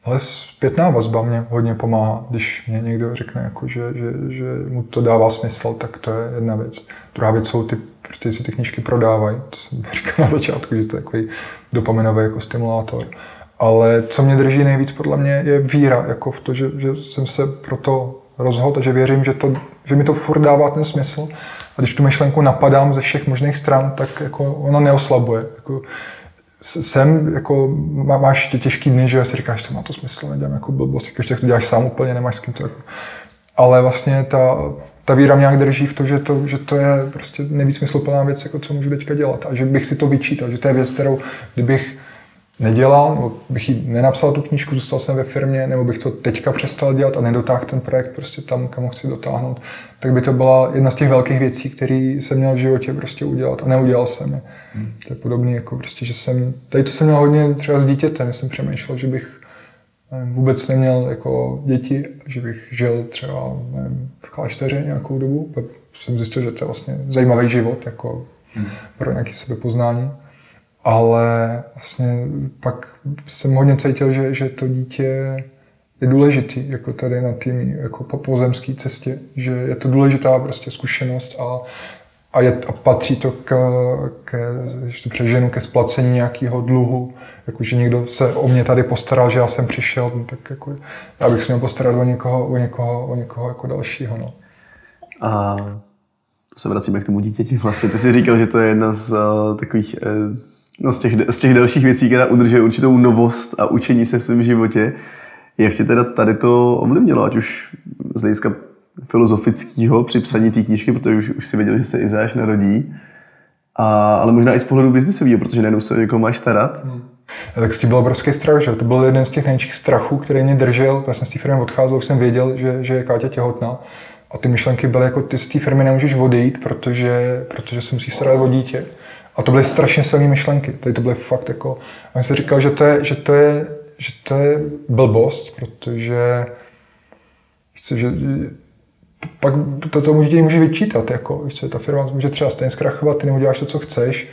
Ale zpětná vazba mě hodně pomáhá, když mě někdo řekne, jako, že, že, že mu to dává smysl, tak to je jedna věc. Druhá věc jsou ty, ty si ty knížky prodávají, to jsem říkal na začátku, že to je takový dopaminový jako stimulátor. Ale co mě drží nejvíc podle mě je víra, jako v to, že, že jsem se pro to rozhodl že věřím, že, to, že mi to furt dává ten smysl. A když tu myšlenku napadám ze všech možných stran, tak jako ona neoslabuje. Jako, jsem, jako má, máš tě těžký dny, že si říkáš, že má to smysl, nedělám jako blbost, když to děláš sám úplně, nemáš s kým to jako. Ale vlastně ta, ta víra mě nějak drží v to, že to, že to je prostě nejvíc smysluplná věc, jako co můžu teďka dělat. A že bych si to vyčítal, že to je věc, kterou kdybych nedělal, nebo bych jí nenapsal tu knížku, zůstal jsem ve firmě, nebo bych to teďka přestal dělat a nedotáhl ten projekt prostě tam, kam ho chci dotáhnout, tak by to byla jedna z těch velkých věcí, které jsem měl v životě prostě udělat a neudělal jsem je. Hmm. To je podobné jako prostě, že jsem, tady to jsem měl hodně třeba s dítětem, jsem přemýšlel, že bych nevím, vůbec neměl jako děti, že bych žil třeba nevím, v klášteře nějakou dobu, jsem zjistil, že to je vlastně zajímavý život jako hmm. pro nějaké sebepoznání ale vlastně pak jsem hodně cítil, že, že to dítě je důležitý, jako tady na té jako po pozemské cestě, že je to důležitá prostě zkušenost a, a, je, a patří to k, když to přeženu, ke splacení nějakého dluhu, jako že někdo se o mě tady postaral, že já jsem přišel, no, tak jako, já bych se měl postarat o někoho, o někoho, o někoho jako dalšího. No. A to se vracíme k tomu dítěti. Vlastně ty jsi říkal, že to je jedna z uh, takových uh, no, z, těch, z těch dalších věcí, která udržuje určitou novost a učení se v svém životě. Jak tě teda tady to ovlivnilo, ať už z hlediska filozofického při psaní té knížky, protože už, už si věděl, že se Izáš narodí, a, ale možná i z pohledu biznisového, protože najednou se o někoho máš starat. Hmm. Tak s tím byl obrovský strach, že to byl jeden z těch největších strachů, který mě držel. Já jsem z té firmy odcházel, už jsem věděl, že, že je Káťa těhotná. A ty myšlenky byly jako, ty z té firmy nemůžeš odejít, protože, protože jsem si starat o dítě. A to byly strašně silné myšlenky. Tady to byly fakt jako... A jsem říkal, že to je, že to je, že to je blbost, protože chci, že pak to tomu dítě může vyčítat, jako, víš, ta firma může třeba stejně zkrachovat, ty neuděláš to, co chceš,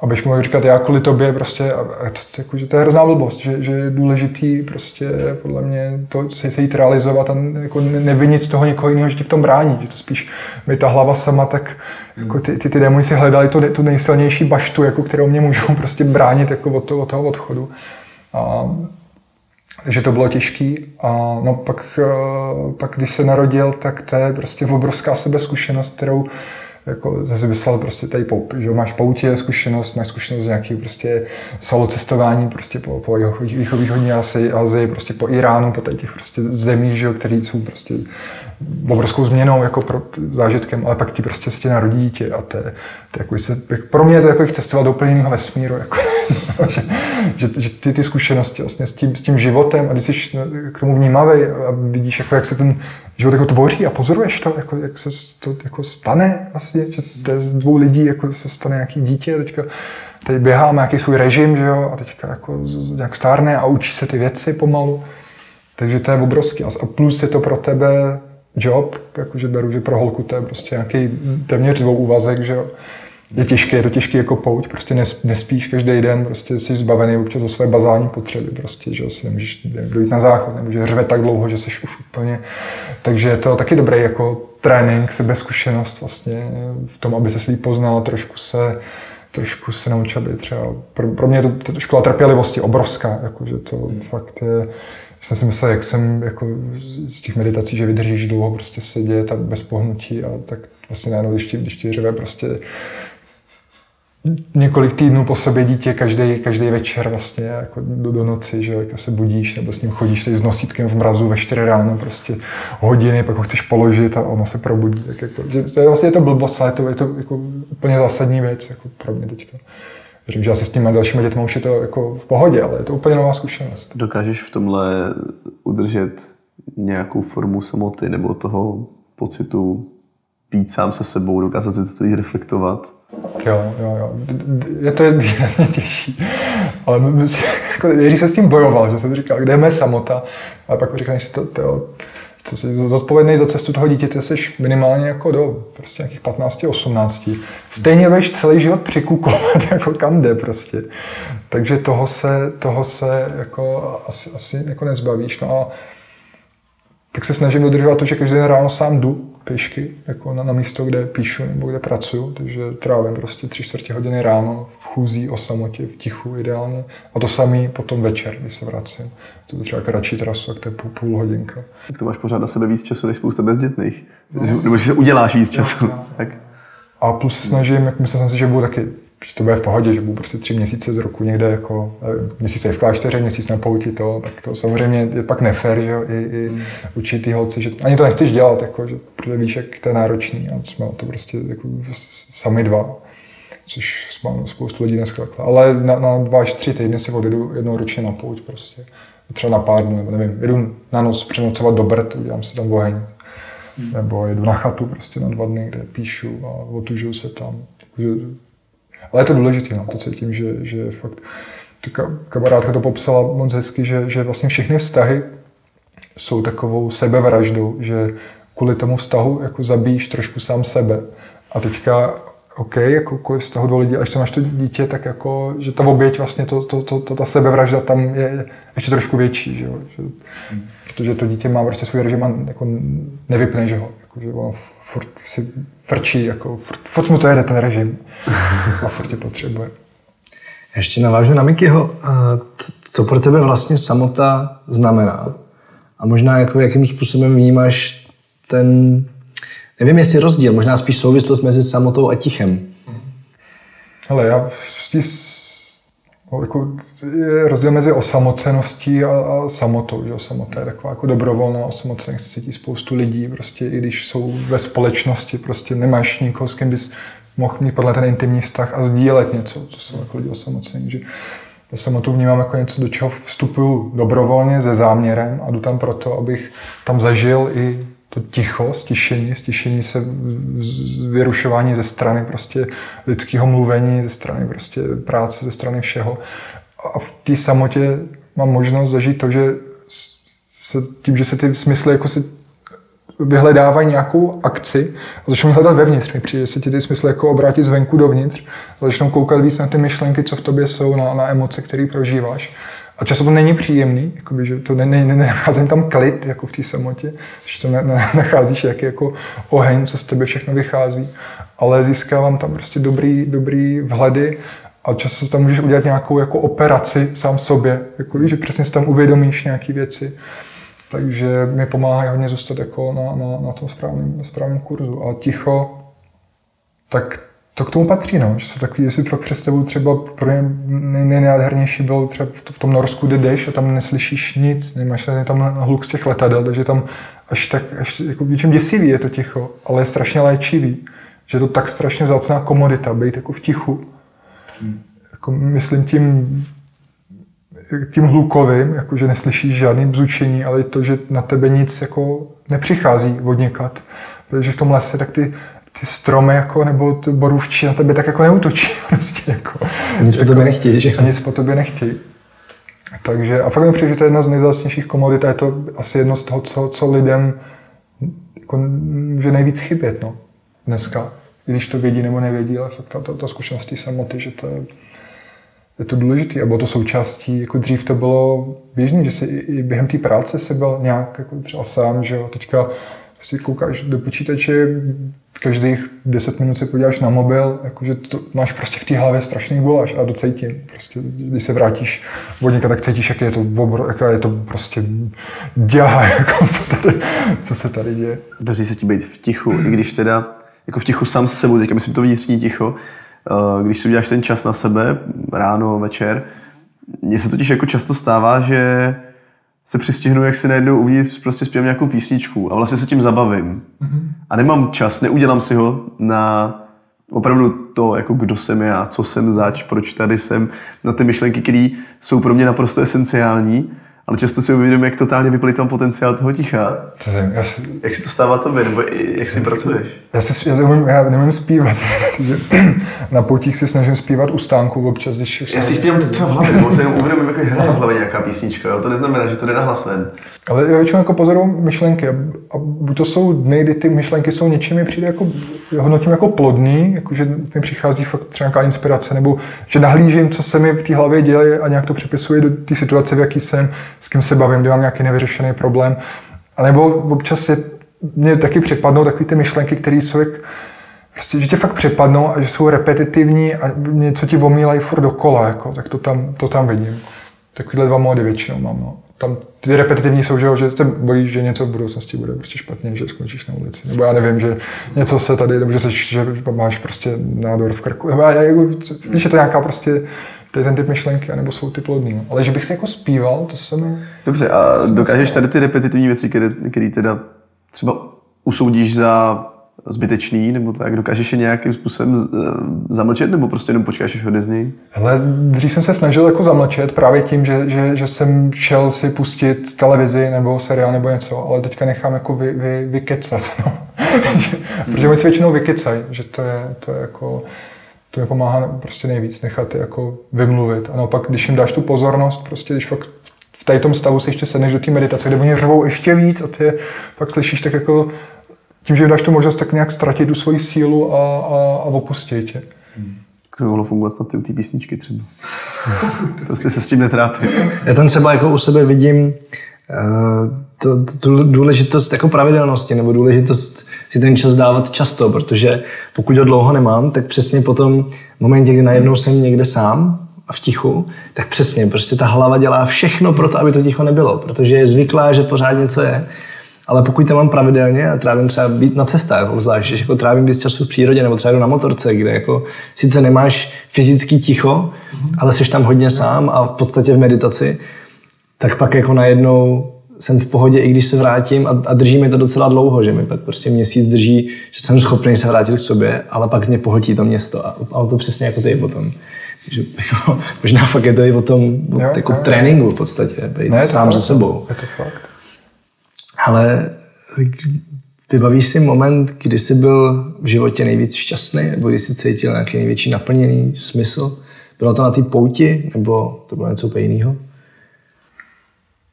abych mohl říkat, já kvůli tobě prostě, a, a to, jako, že to je hrozná blbost, že, že je důležitý prostě podle mě to se, se jít realizovat a jako nevinit z toho někoho jiného, že ti v tom brání, že to spíš by ta hlava sama, tak jako ty, ty, ty démoni si hledali tu, tu nejsilnější baštu, jako kterou mě můžou prostě bránit jako od, toho, od toho odchodu. A, takže to bylo těžký. A no pak, eh, pak, když se narodil, tak to je prostě obrovská sebezkušenost, kterou jako zase vyslal prostě tady po, že máš poutě zkušenost, máš zkušenost z prostě solo cestování prostě po, po východní Asii, Azii, prostě po Iránu, po těch prostě zemích, že, které jsou prostě obrovskou změnou jako pro, zážitkem, ale pak ti prostě se ti narodí dítě a to to jako, se, pro mě je to jako cestovat do úplně jiného vesmíru, jako, že, že, ty, ty zkušenosti vlastně s tím, s tím životem a když jsi k tomu vnímavý a vidíš, jako, jak se ten život jako tvoří a pozoruješ to, jako, jak se to jako stane vlastně, že to z dvou lidí jako se stane nějaký dítě a teďka teď běhá, má nějaký svůj režim, že jo, a teďka jako nějak stárne a učí se ty věci pomalu. Takže to je obrovský. A plus je to pro tebe job, jakože beru, že pro holku to je prostě nějaký téměř dvou úvazek, že jo je těžké, je to těžké jako pouť, prostě nespíš každý den, prostě jsi zbavený občas o své bazální potřeby, prostě, že si nemůžeš dojít na záchod, nemůžeš řve tak dlouho, že jsi už úplně, takže je to taky dobrý jako trénink, sebezkušenost vlastně v tom, aby se líp poznal, trošku se trošku se naučil být třeba, pro, pro mě je to škola trpělivosti obrovská, jako, že to hmm. fakt je, jsem si myslel, jak jsem jako z těch meditací, že vydržíš dlouho prostě sedět a bez pohnutí a tak vlastně najednou, když ti, když ti řve prostě několik týdnů po sobě dítě každý, každý večer vlastně jako do, do noci, že jako se budíš nebo s ním chodíš tady s nosítkem v mrazu ve 4 ráno prostě hodiny, pak ho chceš položit a ono se probudí. Tak jako, že to je vlastně je to blbost, ale je to, je to jako úplně zásadní věc jako pro mě teďka. Věřím, že asi s těmi dalšími dětmi už je to jako v pohodě, ale je to úplně nová zkušenost. Dokážeš v tomhle udržet nějakou formu samoty nebo toho pocitu být sám se sebou, dokázat se to reflektovat? Jo, jo, jo. Je to výrazně těžší. Ale jako, Jiří se s tím bojoval, že jsem říkal, kde je mé samota. A pak říkal, že to, to, to jsi zodpovědný za cestu toho dítěte, jsi minimálně jako do prostě nějakých 15, 18. Stejně budeš celý život přikukovat, jako kam jde prostě. Takže toho se, toho se jako asi, asi jako nezbavíš. No a tak se snažím dodržovat to, že každý den ráno sám jdu pěšky jako na, na místo, kde píšu nebo kde pracuju, takže trávím prostě tři čtvrtě hodiny ráno v chůzí o samotě, v tichu ideálně. A to samý potom večer, když se vracím. To je třeba kratší trasu, tak to je půl, půl hodinka. Tak to máš pořád na sebe víc času než spousta bezdětných. No. Nebo že se uděláš víc času. No, no. Tak. A plus se snažím, jak myslel jsem si, že budu taky že to bude v pohodě, že budu prostě tři měsíce z roku někde jako, eh, měsíc v klášteře, měsíc na pouti, to, tak to samozřejmě je pak nefér, že jo, i, i hmm. učit ty holce, že ani to nechceš dělat, jako, že protože víš, jak to je náročný a jsme to prostě jako sami dva, což mám spoustu lidí dneska takhle. Ale na, na dva až tři týdny si odjedu jednou ročně na pouť prostě. Třeba na pár dnů, nebo nevím, jedu na noc přenocovat do Brt, udělám si tam oheň. Hmm. Nebo jedu na chatu prostě na dva dny, kde píšu a otužuju se tam. Takže ale je to důležité, no, to cítím, že, že fakt, ta kamarádka to popsala moc hezky, že, že vlastně všechny vztahy jsou takovou sebevraždou, že kvůli tomu vztahu jako zabíjíš trošku sám sebe. A teďka OK, jako kvůli vztahu dvou lidí, až to máš to dítě, tak jako, že ta oběť vlastně, to, to, to, to ta sebevražda tam je ještě trošku větší, že jo? Že, protože to dítě má prostě svůj režim a jako nevypne, že ho, že ono furt si frčí, jako, furt, furt mu to jede ten režim a furt tě potřebuje. Ještě navážu na Mikyho. Co pro tebe vlastně samota znamená? A možná jako jakým způsobem vnímáš ten, nevím jestli rozdíl, možná spíš souvislost mezi samotou a tichem. Ale já v No, jako je rozdíl mezi osamoceností a, a samotou. Že? Samota je taková jako dobrovolná osamocenost, se cítí spoustu lidí, prostě i když jsou ve společnosti, prostě nemáš nikoho, s kým bys mohl mít podle ten intimní vztah a sdílet něco, to jsou jako lidi osamocení. Že já samotu vnímám jako něco, do čeho vstupuju dobrovolně, se záměrem a jdu tam proto, abych tam zažil i to ticho, stišení, stišení se, vyrušování ze strany prostě lidského mluvení, ze strany prostě práce, ze strany všeho. A v té samotě mám možnost zažít to, že se, tím, že se ty smysly jako se vyhledávají nějakou akci a začnou hledat vevnitř. Mi přijde, že se ti ty smysly jako obrátit zvenku dovnitř začnou koukat víc na ty myšlenky, co v tobě jsou, na, na emoce, které prožíváš. A často to není příjemný, jakoby, že to ne, ne, ne, tam klid jako v té samotě, že to ne, ne, nacházíš jaký jako oheň, co z tebe všechno vychází, ale získávám tam prostě dobrý, dobrý vhledy a často tam můžeš udělat nějakou jako operaci sám sobě, jako že přesně si tam uvědomíš nějaké věci. Takže mi pomáhá hodně zůstat jako na, na, na tom správném, správném kurzu. A ticho, tak to k tomu patří, no. Že jsou takový, jestli fakt představu třeba pro ně nejnádhernější bylo třeba v tom Norsku, kde jdeš a tam neslyšíš nic, nemáš tam hluk z těch letadel, takže tam až tak, až jako něčem děsivý je to ticho, ale je strašně léčivý. Že je to tak strašně vzácná komodita, být jako v tichu. Hmm. Jako myslím tím tím hlukovým, jako že neslyšíš žádný bzučení, ale to, že na tebe nic jako nepřichází od někat. Protože v tom lese tak ty, ty stromy jako, nebo ty borůvčí na tebe tak jako neutočí. Prostě, jako, nic jako, po tobě nechtějí, že? Nic po tobě nechtějí. Takže, a fakt mi přijde, že to je jedna z nejzácnějších komodit a je to asi jedno z toho, co, co lidem jako, může nejvíc chybět no, dneska. Když to vědí nebo nevědí, ale ta, ta, ta zkušenost samotný, že to je, je to důležité a bylo to součástí, jako dřív to bylo běžné, že si i během té práce se byl nějak jako třeba sám, že jo, teďka prostě koukáš do počítače, každých 10 minut se podíváš na mobil, jakože to máš prostě v té hlavě strašný guláš a docítím. Prostě, když se vrátíš vodníka, tak cítíš, jak je to, obro, jaká je to prostě děha, jako co, tady, co se tady děje. Daří se ti být v tichu, i když teda jako v tichu sám s sebou, teďka myslím to vnitřní ticho, Eh, když si uděláš ten čas na sebe, ráno, večer, mně se totiž jako často stává, že se přistihnu, jak si najednou uvnitř prostě zpívám nějakou písničku a vlastně se tím zabavím. Mm-hmm. A nemám čas, neudělám si ho na opravdu to, jako kdo jsem já, co jsem zač, proč tady jsem, na ty myšlenky, které jsou pro mě naprosto esenciální ale často si uvědomím, jak totálně vyplýtvám potenciál toho ticha. To jsem, já si, jak si to stává tobě, nebo jak si pracuješ? Já, si, já, umím, já nemůžu zpívat. na poutích si snažím zpívat u stánku občas, když Já si zpívám to třeba v hlavě, nebo se jenom uvědomím, jak hraje v hlavě nějaká písnička, jo? to neznamená, že to jde na hlas ven. Ale já většinou jako pozoruju myšlenky a, a buď to jsou dny, kdy ty myšlenky jsou něčím mi přijde jako, hodnotím jako plodný, jako že mi přichází fakt třeba nějaká inspirace, nebo že nahlížím, co se mi v té hlavě děje a nějak to připisuji do té situace, v jaký jsem, s kým se bavím, kde mám nějaký nevyřešený problém. A nebo občas je, mě taky přepadnou takové ty myšlenky, které jsou jak, prostě, že tě fakt přepadnou a že jsou repetitivní a něco ti omílají furt dokola, jako, tak to tam, to tam vidím. Takovýhle dva módy většinou mám. No tam ty repetitivní jsou, že, že se bojíš, že něco v budoucnosti bude prostě špatně, že skončíš na ulici. Nebo já nevím, že něco se tady, nebo že, se, že máš prostě nádor v krku. Nebo já, jako, víš, je to nějaká prostě to je ten typ myšlenky, nebo jsou ty plodný. Ale že bych se jako zpíval, to se mi... Dobře, a dokážeš tady ty repetitivní věci, které, které teda třeba usoudíš za zbytečný, nebo tak dokážeš je nějakým způsobem eh, zamlčet, nebo prostě jenom počkáš, až hodně z něj? Hele, dřív jsem se snažil jako zamlčet právě tím, že, že, že jsem šel si pustit televizi nebo seriál nebo něco, ale teďka nechám jako vy, vy, vykecat, no. Protože oni si většinou vykecají, že to je, to je jako to mi pomáhá prostě nejvíc, nechat je jako vymluvit. A naopak, když jim dáš tu pozornost, prostě když fakt v tady tom stavu si ještě sedneš do té meditace, kde oni řvou ještě víc a ty je fakt slyšíš, tak jako tím, že jim dáš tu možnost tak nějak ztratit tu svoji sílu a, a, a opustit tě. To by mohlo fungovat na ty, ty písničky třeba. prostě se s tím netrápí. Já tam třeba jako u sebe vidím uh, to, tu důležitost jako pravidelnosti nebo důležitost si ten čas dávat často, protože pokud ho dlouho nemám, tak přesně potom v momentě, kdy najednou jsem někde sám a v tichu, tak přesně, prostě ta hlava dělá všechno pro to, aby to ticho nebylo, protože je zvyklá, že pořád něco je ale pokud to mám pravidelně a trávím třeba být na cestách, obzvlášť, že jako trávím víc času v přírodě nebo třeba jdu na motorce, kde jako sice nemáš fyzický ticho, mm-hmm. ale jsi tam hodně sám a v podstatě v meditaci, tak pak jako najednou jsem v pohodě, i když se vrátím a, a drží mi to docela dlouho, že mi pak prostě měsíc drží, že jsem schopný se vrátit k sobě, ale pak mě pohltí to město a, a to přesně jako ty potom. Takže jako, možná fakt je to i o tom o, jo, jako jo, tréninku v podstatě, být ne, sám ze sebou. Je to fakt. Ale vybavíš si moment, kdy jsi byl v životě nejvíc šťastný, nebo kdy jsi cítil nějaký největší naplněný smysl? Bylo to na té pouti, nebo to bylo něco úplně jiného?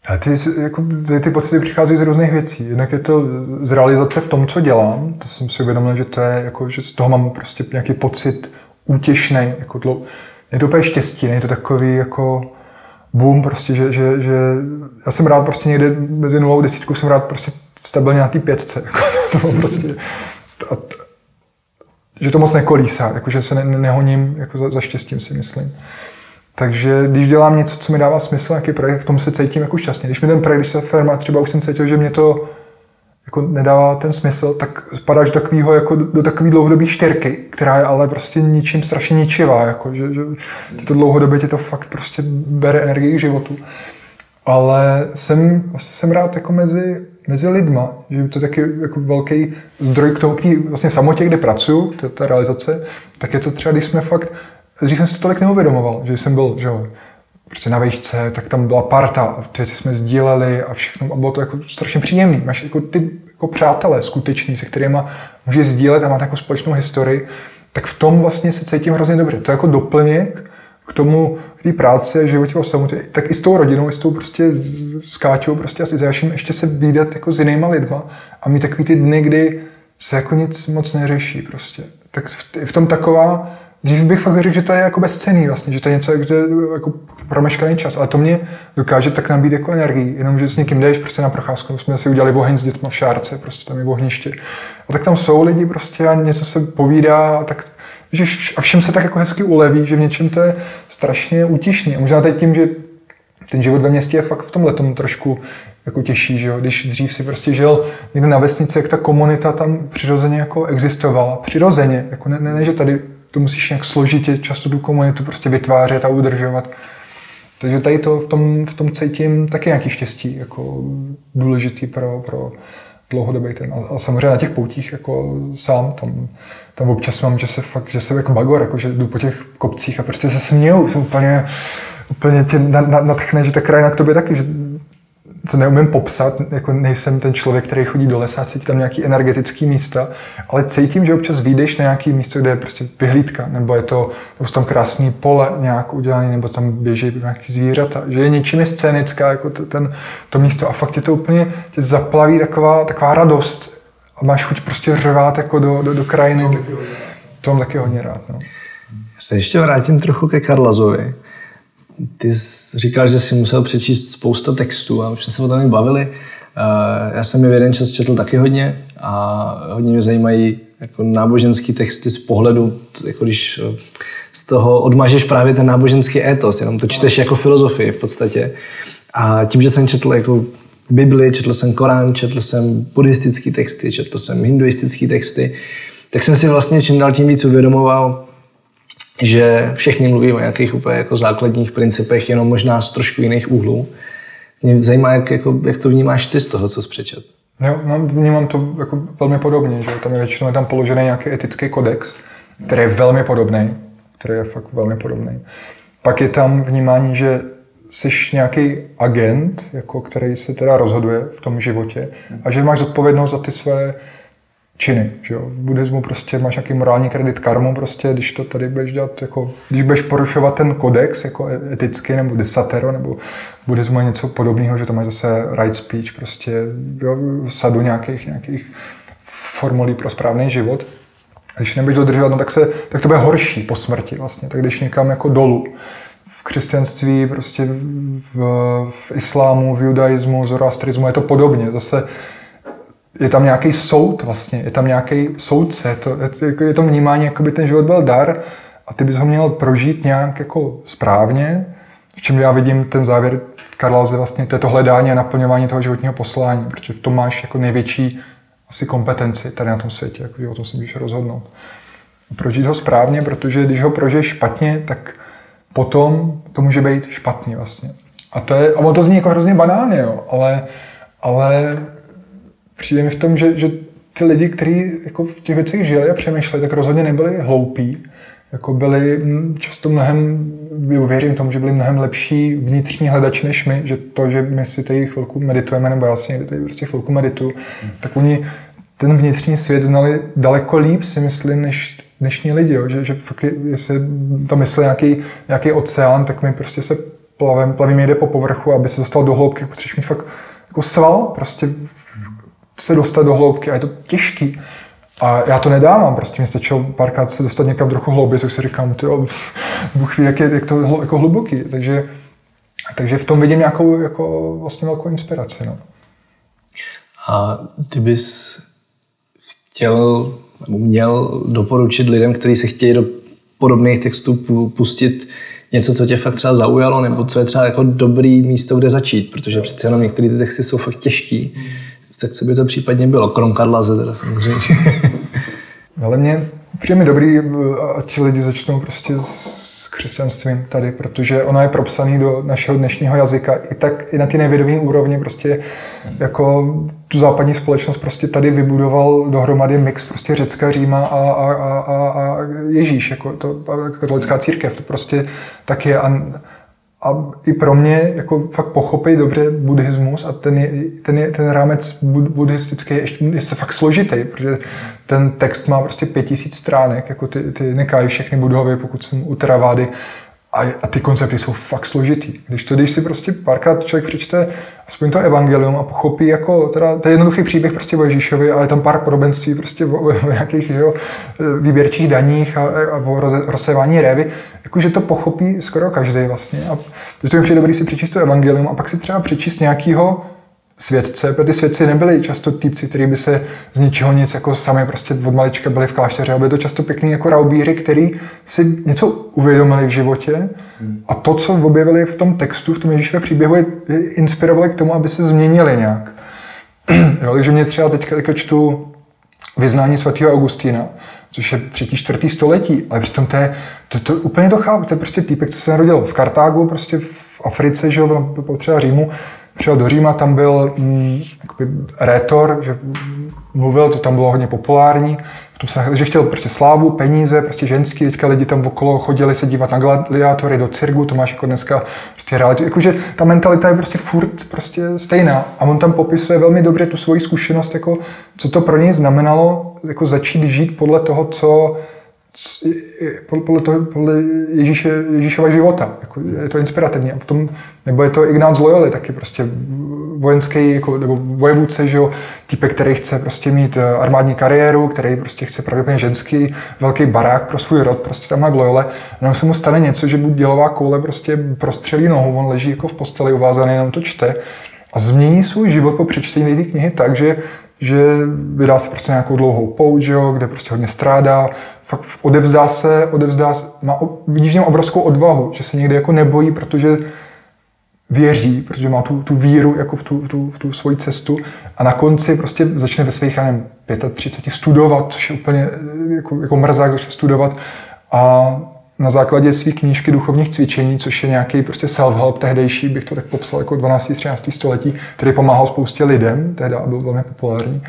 A ty, jako, ty, ty pocity přicházejí z různých věcí. Jednak je to z realizace v tom, co dělám. To jsem si uvědomil, že to je, jako, že z toho mám prostě nějaký pocit útěšný. Jako dlou... Je to úplně štěstí, není to takový jako boom, prostě, že, že, že, já jsem rád prostě někde mezi nulou desítkou, jsem rád prostě stabilně na té pětce. Jako, to, to prostě, a, že to moc nekolísá, jako, že se ne, nehoním jako za, za štěstím, si myslím. Takže když dělám něco, co mi dává smysl, nějaký projekt, v tom se cítím jako šťastně. Když mi ten projekt, když se firma, třeba už jsem cítil, že mě to jako nedává ten smysl, tak spadáš do takového, jako do takové dlouhodobé štěrky, která je ale prostě ničím strašně ničivá, jako, že, že ty to dlouhodobě ti to fakt prostě bere energii k životu. Ale jsem, vlastně jsem rád jako mezi, mezi lidma, že to je taky jako velký zdroj k tomu, k tý, vlastně samotě, kde pracuju, to je ta realizace, tak je to třeba, když jsme fakt dřív jsem si to tolik neuvědomoval, že jsem byl, že jo, prostě na výšce, tak tam byla parta a ty věci jsme sdíleli a všechno a bylo to jako strašně příjemné. Máš jako ty jako přátelé skutečný, se kterými můžeš sdílet a máte jako společnou historii, tak v tom vlastně se cítím hrozně dobře. To je jako doplněk k tomu, té práci a životě o samotě, tak i s tou rodinou, i s tou prostě s Káťou, prostě asi Jašem ještě se výdat jako s jinýma lidma a mít takový ty dny, kdy se jako nic moc neřeší prostě. Tak v, v tom taková Dřív bych fakt řekl, že to je jako bezcený vlastně, že to je něco kde, jako promeškaný čas, ale to mě dokáže tak nabít jako energii, jenom že s někým jdeš prostě na procházku, jsme si udělali oheň s dětmi v šárce, prostě tam je ohniště. A tak tam jsou lidi prostě a něco se povídá a tak že a všem se tak jako hezky uleví, že v něčem to je strašně útěšný. A možná teď tím, že ten život ve městě je fakt v tomhle tomu trošku jako těžší, že jo? Když dřív si prostě žil někde na vesnici, jak ta komunita tam přirozeně jako existovala. Přirozeně, jako ne, ne, ne že tady to musíš nějak složitě často tu komunitu prostě vytvářet a udržovat. Takže tady to v tom, v tom cítím taky nějaký štěstí, jako důležitý pro, pro dlouhodobý ten. A, a samozřejmě na těch poutích jako sám, tam, tam občas mám, že se fakt, že se jako bagor, jako že jdu po těch kopcích a prostě se směju, jsem úplně, úplně tě nadchne, že ta krajina k tobě taky, že co neumím popsat, jako nejsem ten člověk, který chodí do lesa, cítí tam nějaký energetický místa, ale cítím, že občas vyjdeš na nějaký místo, kde je prostě vyhlídka, nebo je to nebo tam krásný pole nějak udělaný, nebo tam běží nějaký zvířata, že je něčím scénická jako to, ten, to místo a fakt je to úplně, tě zaplaví taková, taková radost a máš chuť prostě řvát jako do, do, do krajiny. To mám taky hodně rád. No. Se ještě vrátím trochu ke Karlazovi ty jsi říkal, že jsi musel přečíst spousta textů a už jsme se o tom bavili. Eh, já jsem je v jeden čas četl taky hodně a hodně mě zajímají jako náboženský texty z pohledu, jako když eh, z toho odmažeš právě ten náboženský étos, jenom to čteš jako filozofii v podstatě. A tím, že jsem četl jako Bibli, četl jsem Korán, četl jsem buddhistické texty, četl jsem hinduistické texty, tak jsem si vlastně čím dál tím víc uvědomoval, že všichni mluví o nějakých úplně jako základních principech, jenom možná z trošku jiných úhlů. Mě zajímá, jak, jako, jak to vnímáš ty z toho, co jsi přečet. Jo, no, vnímám to jako velmi podobně, že tam je většinou tam položený nějaký etický kodex, který je velmi podobný, který je fakt velmi podobný. Pak je tam vnímání, že jsi nějaký agent, jako který se teda rozhoduje v tom životě a že máš zodpovědnost za ty své činy. Že jo? V buddhismu prostě máš nějaký morální kredit karmu, prostě, když to tady budeš dělat, jako, když budeš porušovat ten kodex jako e- etický nebo desatero, nebo v buddhismu je něco podobného, že to máš zase right speech, prostě jo, sadu nějakých, nějakých formulí pro správný život. A když nebudeš dodržovat, no, tak, se, tak to bude horší po smrti vlastně. Tak když někam jako dolů, v křesťanství, prostě v, v islámu, v judaismu, zoroastrismu je to podobně. Zase je tam nějaký soud vlastně, je tam nějaký soudce, je to, je, je to vnímání, jako by ten život byl dar a ty bys ho měl prožít nějak jako správně, v čem já vidím ten závěr Karla Ze vlastně, to je to hledání a naplňování toho životního poslání, protože v tom máš jako největší asi kompetenci tady na tom světě, jako, o tom si můžeš rozhodnout. Prožít ho správně, protože když ho prožiješ špatně, tak potom to může být špatný vlastně. A to je, a to zní jako hrozně banálně, jo, ale, ale přijde mi v tom, že, že ty lidi, kteří jako v těch věcech žili a přemýšleli, tak rozhodně nebyli hloupí. Jako byli často mnohem, věřím tomu, že byli mnohem lepší vnitřní hledači než my, že to, že my si tady chvilku meditujeme, nebo já si někdy tady prostě chvilku meditu, hmm. tak oni ten vnitřní svět znali daleko líp, si myslím, než dnešní lidi, jo? Že, že fakt, jestli tam myslí nějaký, nějaký oceán, tak my prostě se plavem, plavím jde po povrchu, aby se dostal do hloubky, potřebuješ mít fakt jako sval, prostě se dostat do hloubky a je to těžký. A já to nedávám, prostě mi stačilo párkrát se dostat někam trochu hlouběji, tak si říkám, ty Bůh ví, jak, je, jak to jako hluboký. Takže, takže v tom vidím nějakou jako vlastně velkou inspiraci. No. A ty bys chtěl nebo měl doporučit lidem, kteří se chtějí do podobných textů pustit něco, co tě fakt třeba zaujalo, nebo co je třeba jako dobrý místo, kde začít, protože přece jenom některé ty texty jsou fakt těžký. Tak co by to případně bylo, krom Karla teda samozřejmě. Ale mě přijde mi dobrý, ať lidi začnou prostě s křesťanstvím tady, protože ono je propsaný do našeho dnešního jazyka. I tak i na ty nejvědomé úrovni prostě jako tu západní společnost prostě tady vybudoval dohromady mix prostě Řecka, Říma a, a, a, a Ježíš, jako to katolická církev, to prostě tak je. A, a i pro mě jako fakt pochopit dobře buddhismus a ten, je, ten, je, ten rámec buddhistický je, ještě, je fakt složitý, protože ten text má prostě pět tisíc stránek, jako ty, ty nekají všechny budovy, pokud jsem u Teravády, a, a ty koncepty jsou fakt složitý. Když to, když si prostě párkrát člověk přečte aspoň to evangelium a pochopí jako, teda, to je jednoduchý příběh prostě o Ježíšovi, ale je tam pár podobenství prostě o, o nějakých jeho výběrčích daních a, a o rozsévání révy, jakože to pochopí skoro každý vlastně. A to přijde dobrý si přečíst to evangelium a pak si třeba přečíst nějakýho svědce, protože ty svědci nebyli často týpci, kteří by se z ničeho nic jako sami prostě od malička byli v klášteře, ale byli to často pěkný jako raubíři, který si něco uvědomili v životě. A to, co objevili v tom textu, v tom Ježíšově příběhu, je inspirovali k tomu, aby se změnili nějak. jo, takže mě třeba teďka, teďka čtu vyznání svatého Augustína, což je třetí, čtvrtý století, ale přitom to je, to, to, úplně to chápu, to je prostě týpek, co se narodil v Kartágu, prostě v Africe, že jo, potřeba Římu, přijel do Říma, tam byl mm, rétor, že mluvil, to tam bylo hodně populární, se, že chtěl prostě slávu, peníze, prostě ženský, teďka lidi tam okolo chodili se dívat na gladiátory do cirku, to máš jako dneska prostě realitu. Jakože ta mentalita je prostě furt prostě stejná a on tam popisuje velmi dobře tu svoji zkušenost, jako co to pro něj znamenalo jako začít žít podle toho, co podle, toho, podle Ježíše, Ježíšova života. Jako je to inspirativní. A potom, nebo je to Ignác Loyoli, taky prostě vojenský, jako, nebo vojevůdce, že jo, týpek, který chce prostě mít eh, armádní kariéru, který prostě chce pravděpodobně ženský, velký barák pro svůj rod, prostě tam v Loyole. No se mu stane něco, že buď dělová koule prostě prostřelí nohu, on leží jako v posteli uvázaný, jenom to čte a změní svůj život po přečtení té knihy tak, že že vydá se prostě nějakou dlouhou pouť, jo, kde prostě hodně strádá, fakt odevzdá se, odevzdá se, má, vidíš v něm obrovskou odvahu, že se někdy jako nebojí, protože věří, protože má tu, tu víru jako v tu, v, tu, v tu svoji cestu. A na konci prostě začne ve svých, nevím, 35 studovat, což je úplně jako, jako mrzák, začne studovat. A na základě své knížky duchovních cvičení, což je nějaký prostě self-help tehdejší, bych to tak popsal jako 12. 13. století, který pomáhal spoustě lidem, tehdy byl velmi populární,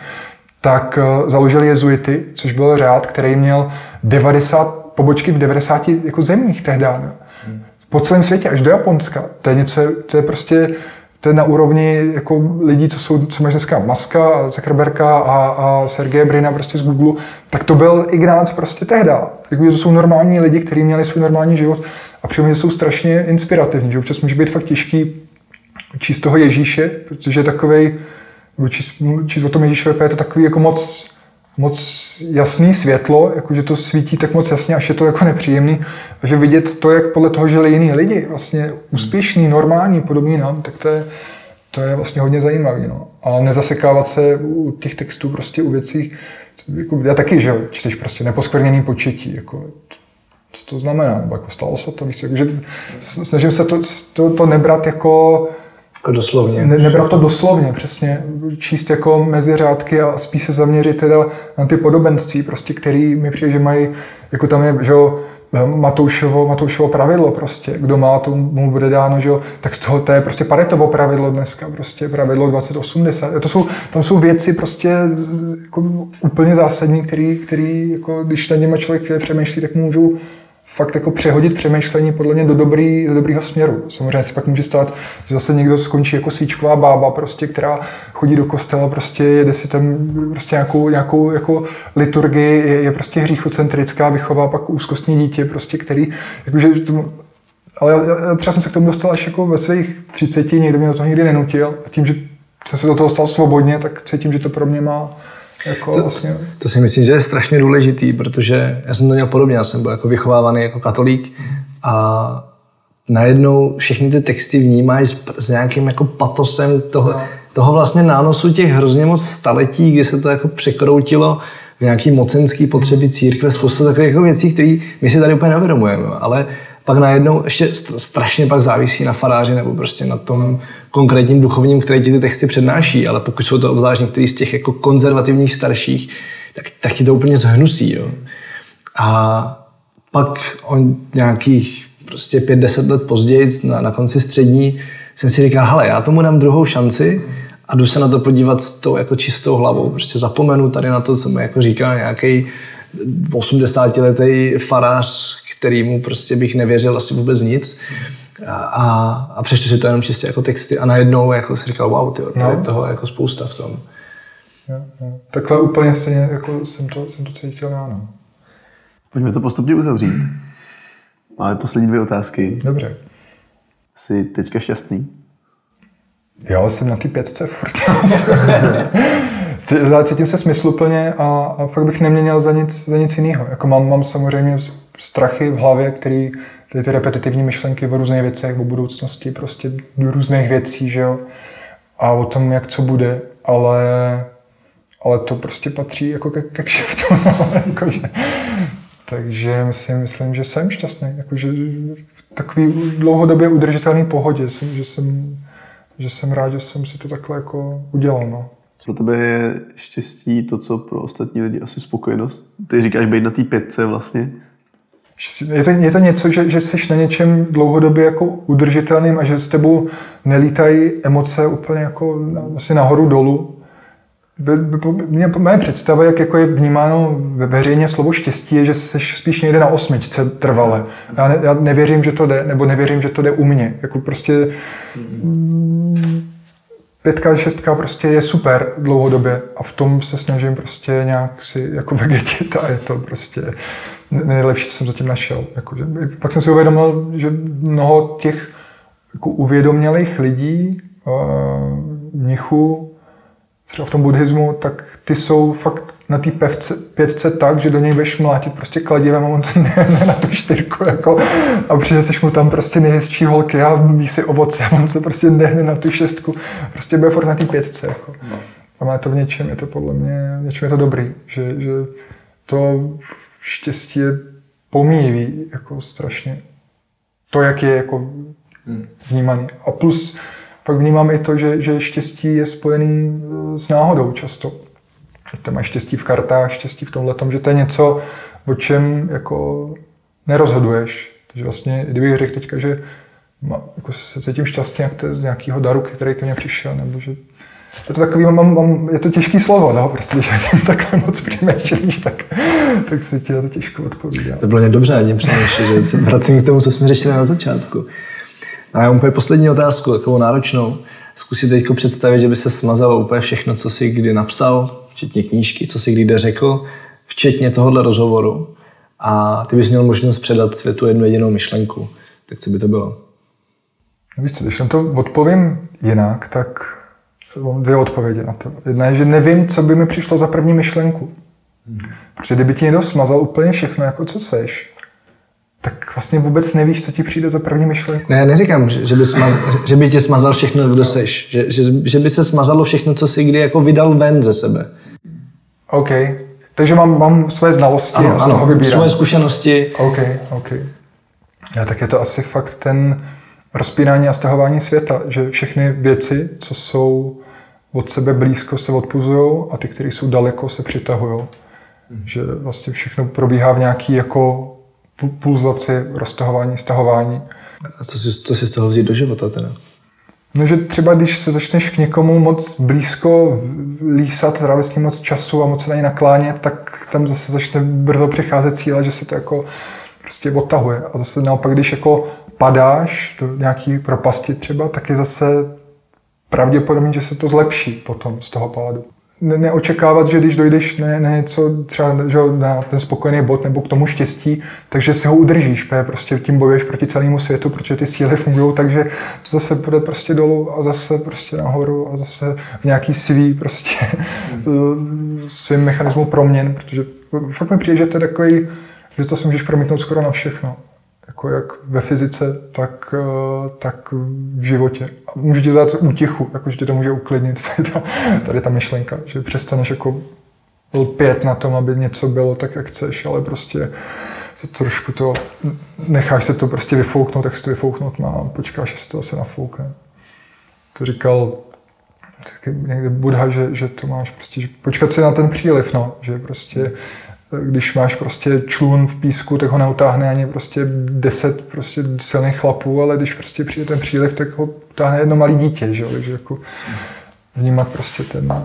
tak eh, založili jezuity, což byl řád, který měl 90 pobočky v 90 jako zemích tehdy. Po celém světě, až do Japonska. To je něco, to je prostě to je na úrovni jako lidí, co, jsou, co máš dneska Maska, Zuckerberga a, a Sergeje Brina prostě z Google, tak to byl Ignác prostě tehda. Jako, to jsou normální lidi, kteří měli svůj normální život a přijím, jsou strašně inspirativní, že občas může být fakt těžký číst toho Ježíše, protože je nebo číst, číst o tom Ježíšovi, je to takový jako moc, moc jasný světlo, jako že to svítí tak moc jasně, až je to jako nepříjemný. A že vidět to, jak podle toho žili jiní lidi, vlastně úspěšný, normální, podobný nám, tak to je, to je vlastně hodně zajímavý. No. A nezasekávat se u těch textů prostě u věcí, jako, já taky, že čteš prostě neposkvrněný početí, jako, co to znamená, jako stalo se to, víš, jako, že snažím se to, to, to nebrat jako jako doslovně. Ne, nebrat to doslovně, přesně. Číst jako mezi řádky a spíš se zaměřit teda na ty podobenství, prostě, který mi přijde, že mají, jako tam je, že jo, Matoušovo, Matoušovo pravidlo prostě, kdo má, tomu bude dáno, že jo, tak z toho to je prostě Paretovo pravidlo dneska, prostě pravidlo 2080. To jsou, tam jsou věci prostě jako úplně zásadní, který, který jako, když na něma člověk přemýšlí, tak můžu fakt jako přehodit přemýšlení podle mě do, dobrý, do dobrýho směru. Samozřejmě se pak může stát, že zase někdo skončí jako svíčková bába, prostě, která chodí do kostela, prostě jede si tam prostě nějakou, nějakou jako liturgii, je, je prostě hříchocentrická, vychová pak úzkostní dítě, prostě, který, jakože ale já, já třeba jsem se k tomu dostal až jako ve svých 30, někdo mě do toho nikdy nenutil. A tím, že jsem se do toho stal svobodně, tak cítím, že to pro mě má jako to, vlastně... To si myslím, že je strašně důležitý, protože já jsem to měl podobně, já jsem byl jako vychovávaný jako katolík a najednou všechny ty texty vnímáš s, s nějakým jako patosem toho, no. toho vlastně nánosu těch hrozně moc staletí, kdy se to jako překroutilo v nějaký mocenský potřeby církve, spoustu takových jako věcí, které my si tady úplně neuvědomujeme, ale pak najednou ještě strašně pak závisí na faráři nebo prostě na tom konkrétním duchovním, který ti ty texty přednáší, ale pokud jsou to obzvlášť některý z těch jako konzervativních starších, tak, tak ti to úplně zhnusí. Jo. A pak on nějakých prostě pět, deset let později, na, na konci střední, jsem si říkal, hele, já tomu dám druhou šanci a jdu se na to podívat s tou jako čistou hlavou. Prostě zapomenu tady na to, co mi jako říkal nějaký 80-letý farář, kterýmu prostě bych nevěřil asi vůbec nic. A, a přečtu si to jenom čistě jako texty a najednou jako si říkal, wow, tyjo, tady no. toho jako spousta v tom. Jo, jo. Takhle úplně stejně jako jsem to, jsem to cítil já, no. Pojďme to postupně uzavřít. Máme poslední dvě otázky. Dobře. Jsi teďka šťastný? Já jsem na ty pětce furt. Cítím se smysluplně a, a fakt bych neměnil za nic, za nic jiného. Jako mám, mám samozřejmě strachy v hlavě, který, ty, ty repetitivní myšlenky o různých věcech, o budoucnosti, prostě do různých věcí, že jo. A o tom, jak co bude, ale, ale to prostě patří jako ke, ke kšeftu, no, jakože, takže myslím, myslím, že jsem šťastný. Jakože v takový dlouhodobě udržitelný pohodě, jsem, že, jsem, že jsem rád, že jsem si to takhle jako udělal. No. Pro tebe je štěstí to, co pro ostatní lidi asi spokojenost? Ty říkáš být na té pětce vlastně. Je to, je to něco, že, že jsi na něčem dlouhodobě jako udržitelným a že s tebou nelítají emoce úplně jako na, vlastně nahoru dolu, mě, moje představa, jak jako je vnímáno ve veřejně slovo štěstí, je, že jsi spíš někde na osmičce trvale. Já, ne, já nevěřím, že to jde, nebo nevěřím, že to jde u mě. Jako prostě pětka, šestka prostě je super dlouhodobě a v tom se snažím prostě nějak si jako vegetit a je to prostě nejlepší, co jsem zatím našel. Jako, že, pak jsem si uvědomil, že mnoho těch jako uvědomělých lidí, uh, mnichů, třeba v tom buddhismu, tak ty jsou fakt na té pětce tak, že do něj budeš mlátit prostě kladivem a on se ne, ne na tu čtyřku, jako, a přineseš mu tam prostě nejhezčí holky a mí si ovoce a on se prostě nehne na tu šestku. Prostě bude furt na té pětce. Jako. No. A má to v něčem, je to podle mě, v něčem je to dobrý, že, že to štěstí je pomíjivý, jako strašně. To, jak je jako hmm. vnímaný. A plus pak vnímám i to, že, že štěstí je spojený eh, s náhodou často. To máš štěstí v kartách, štěstí v tomhle, že to je něco, o čem jako nerozhoduješ. Takže vlastně, kdybych řekl teďka, že jako se cítím šťastně, jak to je z nějakého daru, který ke mně přišel, nebo že je to takový, mám, mám, je to těžký slovo, no, prostě, když tím takhle moc přemýšlíš, tak, tak si ti na to těžko odpovídá. To bylo mě dobře, ani přemýšlím, že se vracím k tomu, co jsme řešili na začátku. A já mám úplně poslední otázku, takovou náročnou. Zkusit teď představit, že by se smazalo úplně všechno, co jsi kdy napsal, včetně knížky, co jsi kdy řekl, včetně tohohle rozhovoru. A ty bys měl možnost předat světu jednu jedinou myšlenku. Tak co by to bylo? Víš co, když to odpovím jinak, tak dvě odpovědi na to. Jedna je, že nevím, co by mi přišlo za první myšlenku. Hmm. Protože kdyby ti někdo smazal úplně všechno, jako co seš, tak vlastně vůbec nevíš, co ti přijde za první myšlenku. Ne, já neříkám, že by, smaz, že by tě smazal všechno, kdo seš. Že, že, že by se smazalo všechno, co jsi kdy jako vydal ven ze sebe. OK. Takže mám, mám své znalosti ano, a z toho vybírám. Svoje zkušenosti. OK, OK. Ja, tak je to asi fakt ten rozpínání a stahování světa, že všechny věci, co jsou od sebe blízko, se odpuzují a ty, které jsou daleko, se přitahují. Hmm. Že vlastně všechno probíhá v nějaký jako pulzaci, roztahování, stahování. A co si, co si z toho vzít do života teda? No, že třeba když se začneš k někomu moc blízko lísat, trávit s ním moc času a moc se na ně naklánět, tak tam zase začne brzo přicházet cíle, že se to jako prostě odtahuje. A zase naopak, když jako padáš do nějaký propasti třeba, tak je zase pravděpodobně, že se to zlepší potom z toho pádu. ne, neočekávat, že když dojdeš na, na něco, třeba že, na ten spokojený bod nebo k tomu štěstí, takže si ho udržíš, prostě tím bojuješ proti celému světu, protože ty síly fungují, takže to zase bude prostě dolů a zase prostě nahoru a zase v nějaký svý prostě svým mechanismu proměn, protože fakt mi přijde, že to je takový, že to si můžeš promítnout skoro na všechno jako jak ve fyzice, tak, eh, tak v životě. A může ti dát útichu, jakože ti to může uklidnit, tady ta, tady ta myšlenka, že přestaneš jako lpět na tom, aby něco bylo tak, jak chceš, ale prostě se trošku to, necháš se to prostě vyfouknout, tak se to vyfouknout má počkáš, že se to zase nafoukne. To říkal taky někde Budha, že, že to máš prostě, že počkat si na ten příliv, no, že prostě když máš prostě člun v písku, tak ho neutáhne ani prostě deset prostě silných chlapů, ale když prostě přijde ten příliv, tak ho utáhne jedno malé dítě, že? takže jako vnímat prostě ten,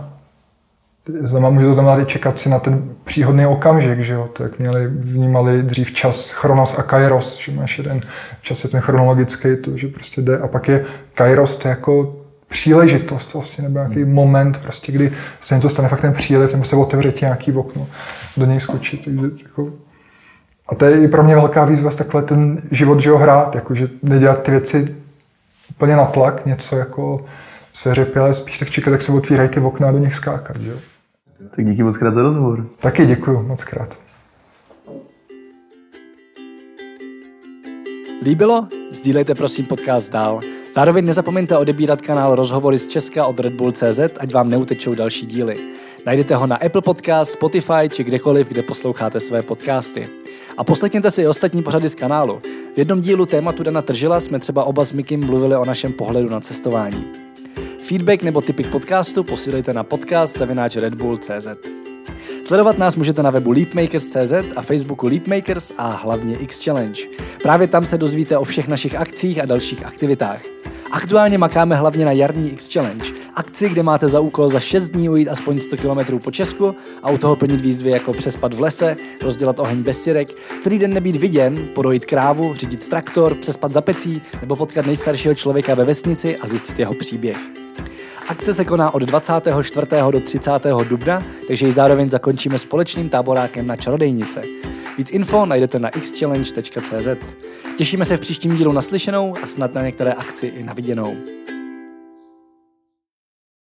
znamená, může to znamenat i čekat si na ten příhodný okamžik, že jo? Tak měli, vnímali dřív čas chronos a kairos, že máš jeden čas je ten chronologický, to, že prostě jde, a pak je kairos, to je jako příležitost vlastně, nebo nějaký hmm. moment, prostě, kdy se něco stane, fakt ten příliv, nebo se otevře ti nějaký okno, do něj skočit. Takže, jako, a to je i pro mě velká výzva takhle ten život, že ho hrát, jako, že nedělat ty věci úplně na tlak, něco jako sveřepě, ale spíš tak čekat, jak se otvírají ty okna a do nich skákat. Že? Tak díky moc krát za rozhovor. Taky děkuji moc krát. Líbilo? Sdílejte prosím podcast dál. Zároveň nezapomeňte odebírat kanál Rozhovory z Česka od Red Bull CZ, ať vám neutečou další díly. Najdete ho na Apple Podcast, Spotify či kdekoliv, kde posloucháte své podcasty. A poslechněte si ostatní pořady z kanálu. V jednom dílu tématu Dana Tržila jsme třeba oba s Mikim mluvili o našem pohledu na cestování. Feedback nebo tipy k podcastu posílejte na podcast redbull.cz. Sledovat nás můžete na webu leapmakers.cz a Facebooku Leapmakers a hlavně X Challenge. Právě tam se dozvíte o všech našich akcích a dalších aktivitách. Aktuálně makáme hlavně na jarní X Challenge, akci, kde máte za úkol za 6 dní ujít aspoň 100 km po Česku a u toho plnit výzvy jako přespat v lese, rozdělat oheň bez sirek, celý den nebýt viděn, podojit krávu, řídit traktor, přespat za pecí nebo potkat nejstaršího člověka ve vesnici a zjistit jeho příběh. Akce se koná od 24. do 30. dubna, takže ji zároveň zakončíme společným táborákem na Čarodejnice. Víc info najdete na xchallenge.cz. Těšíme se v příštím dílu naslyšenou a snad na některé akci i na viděnou.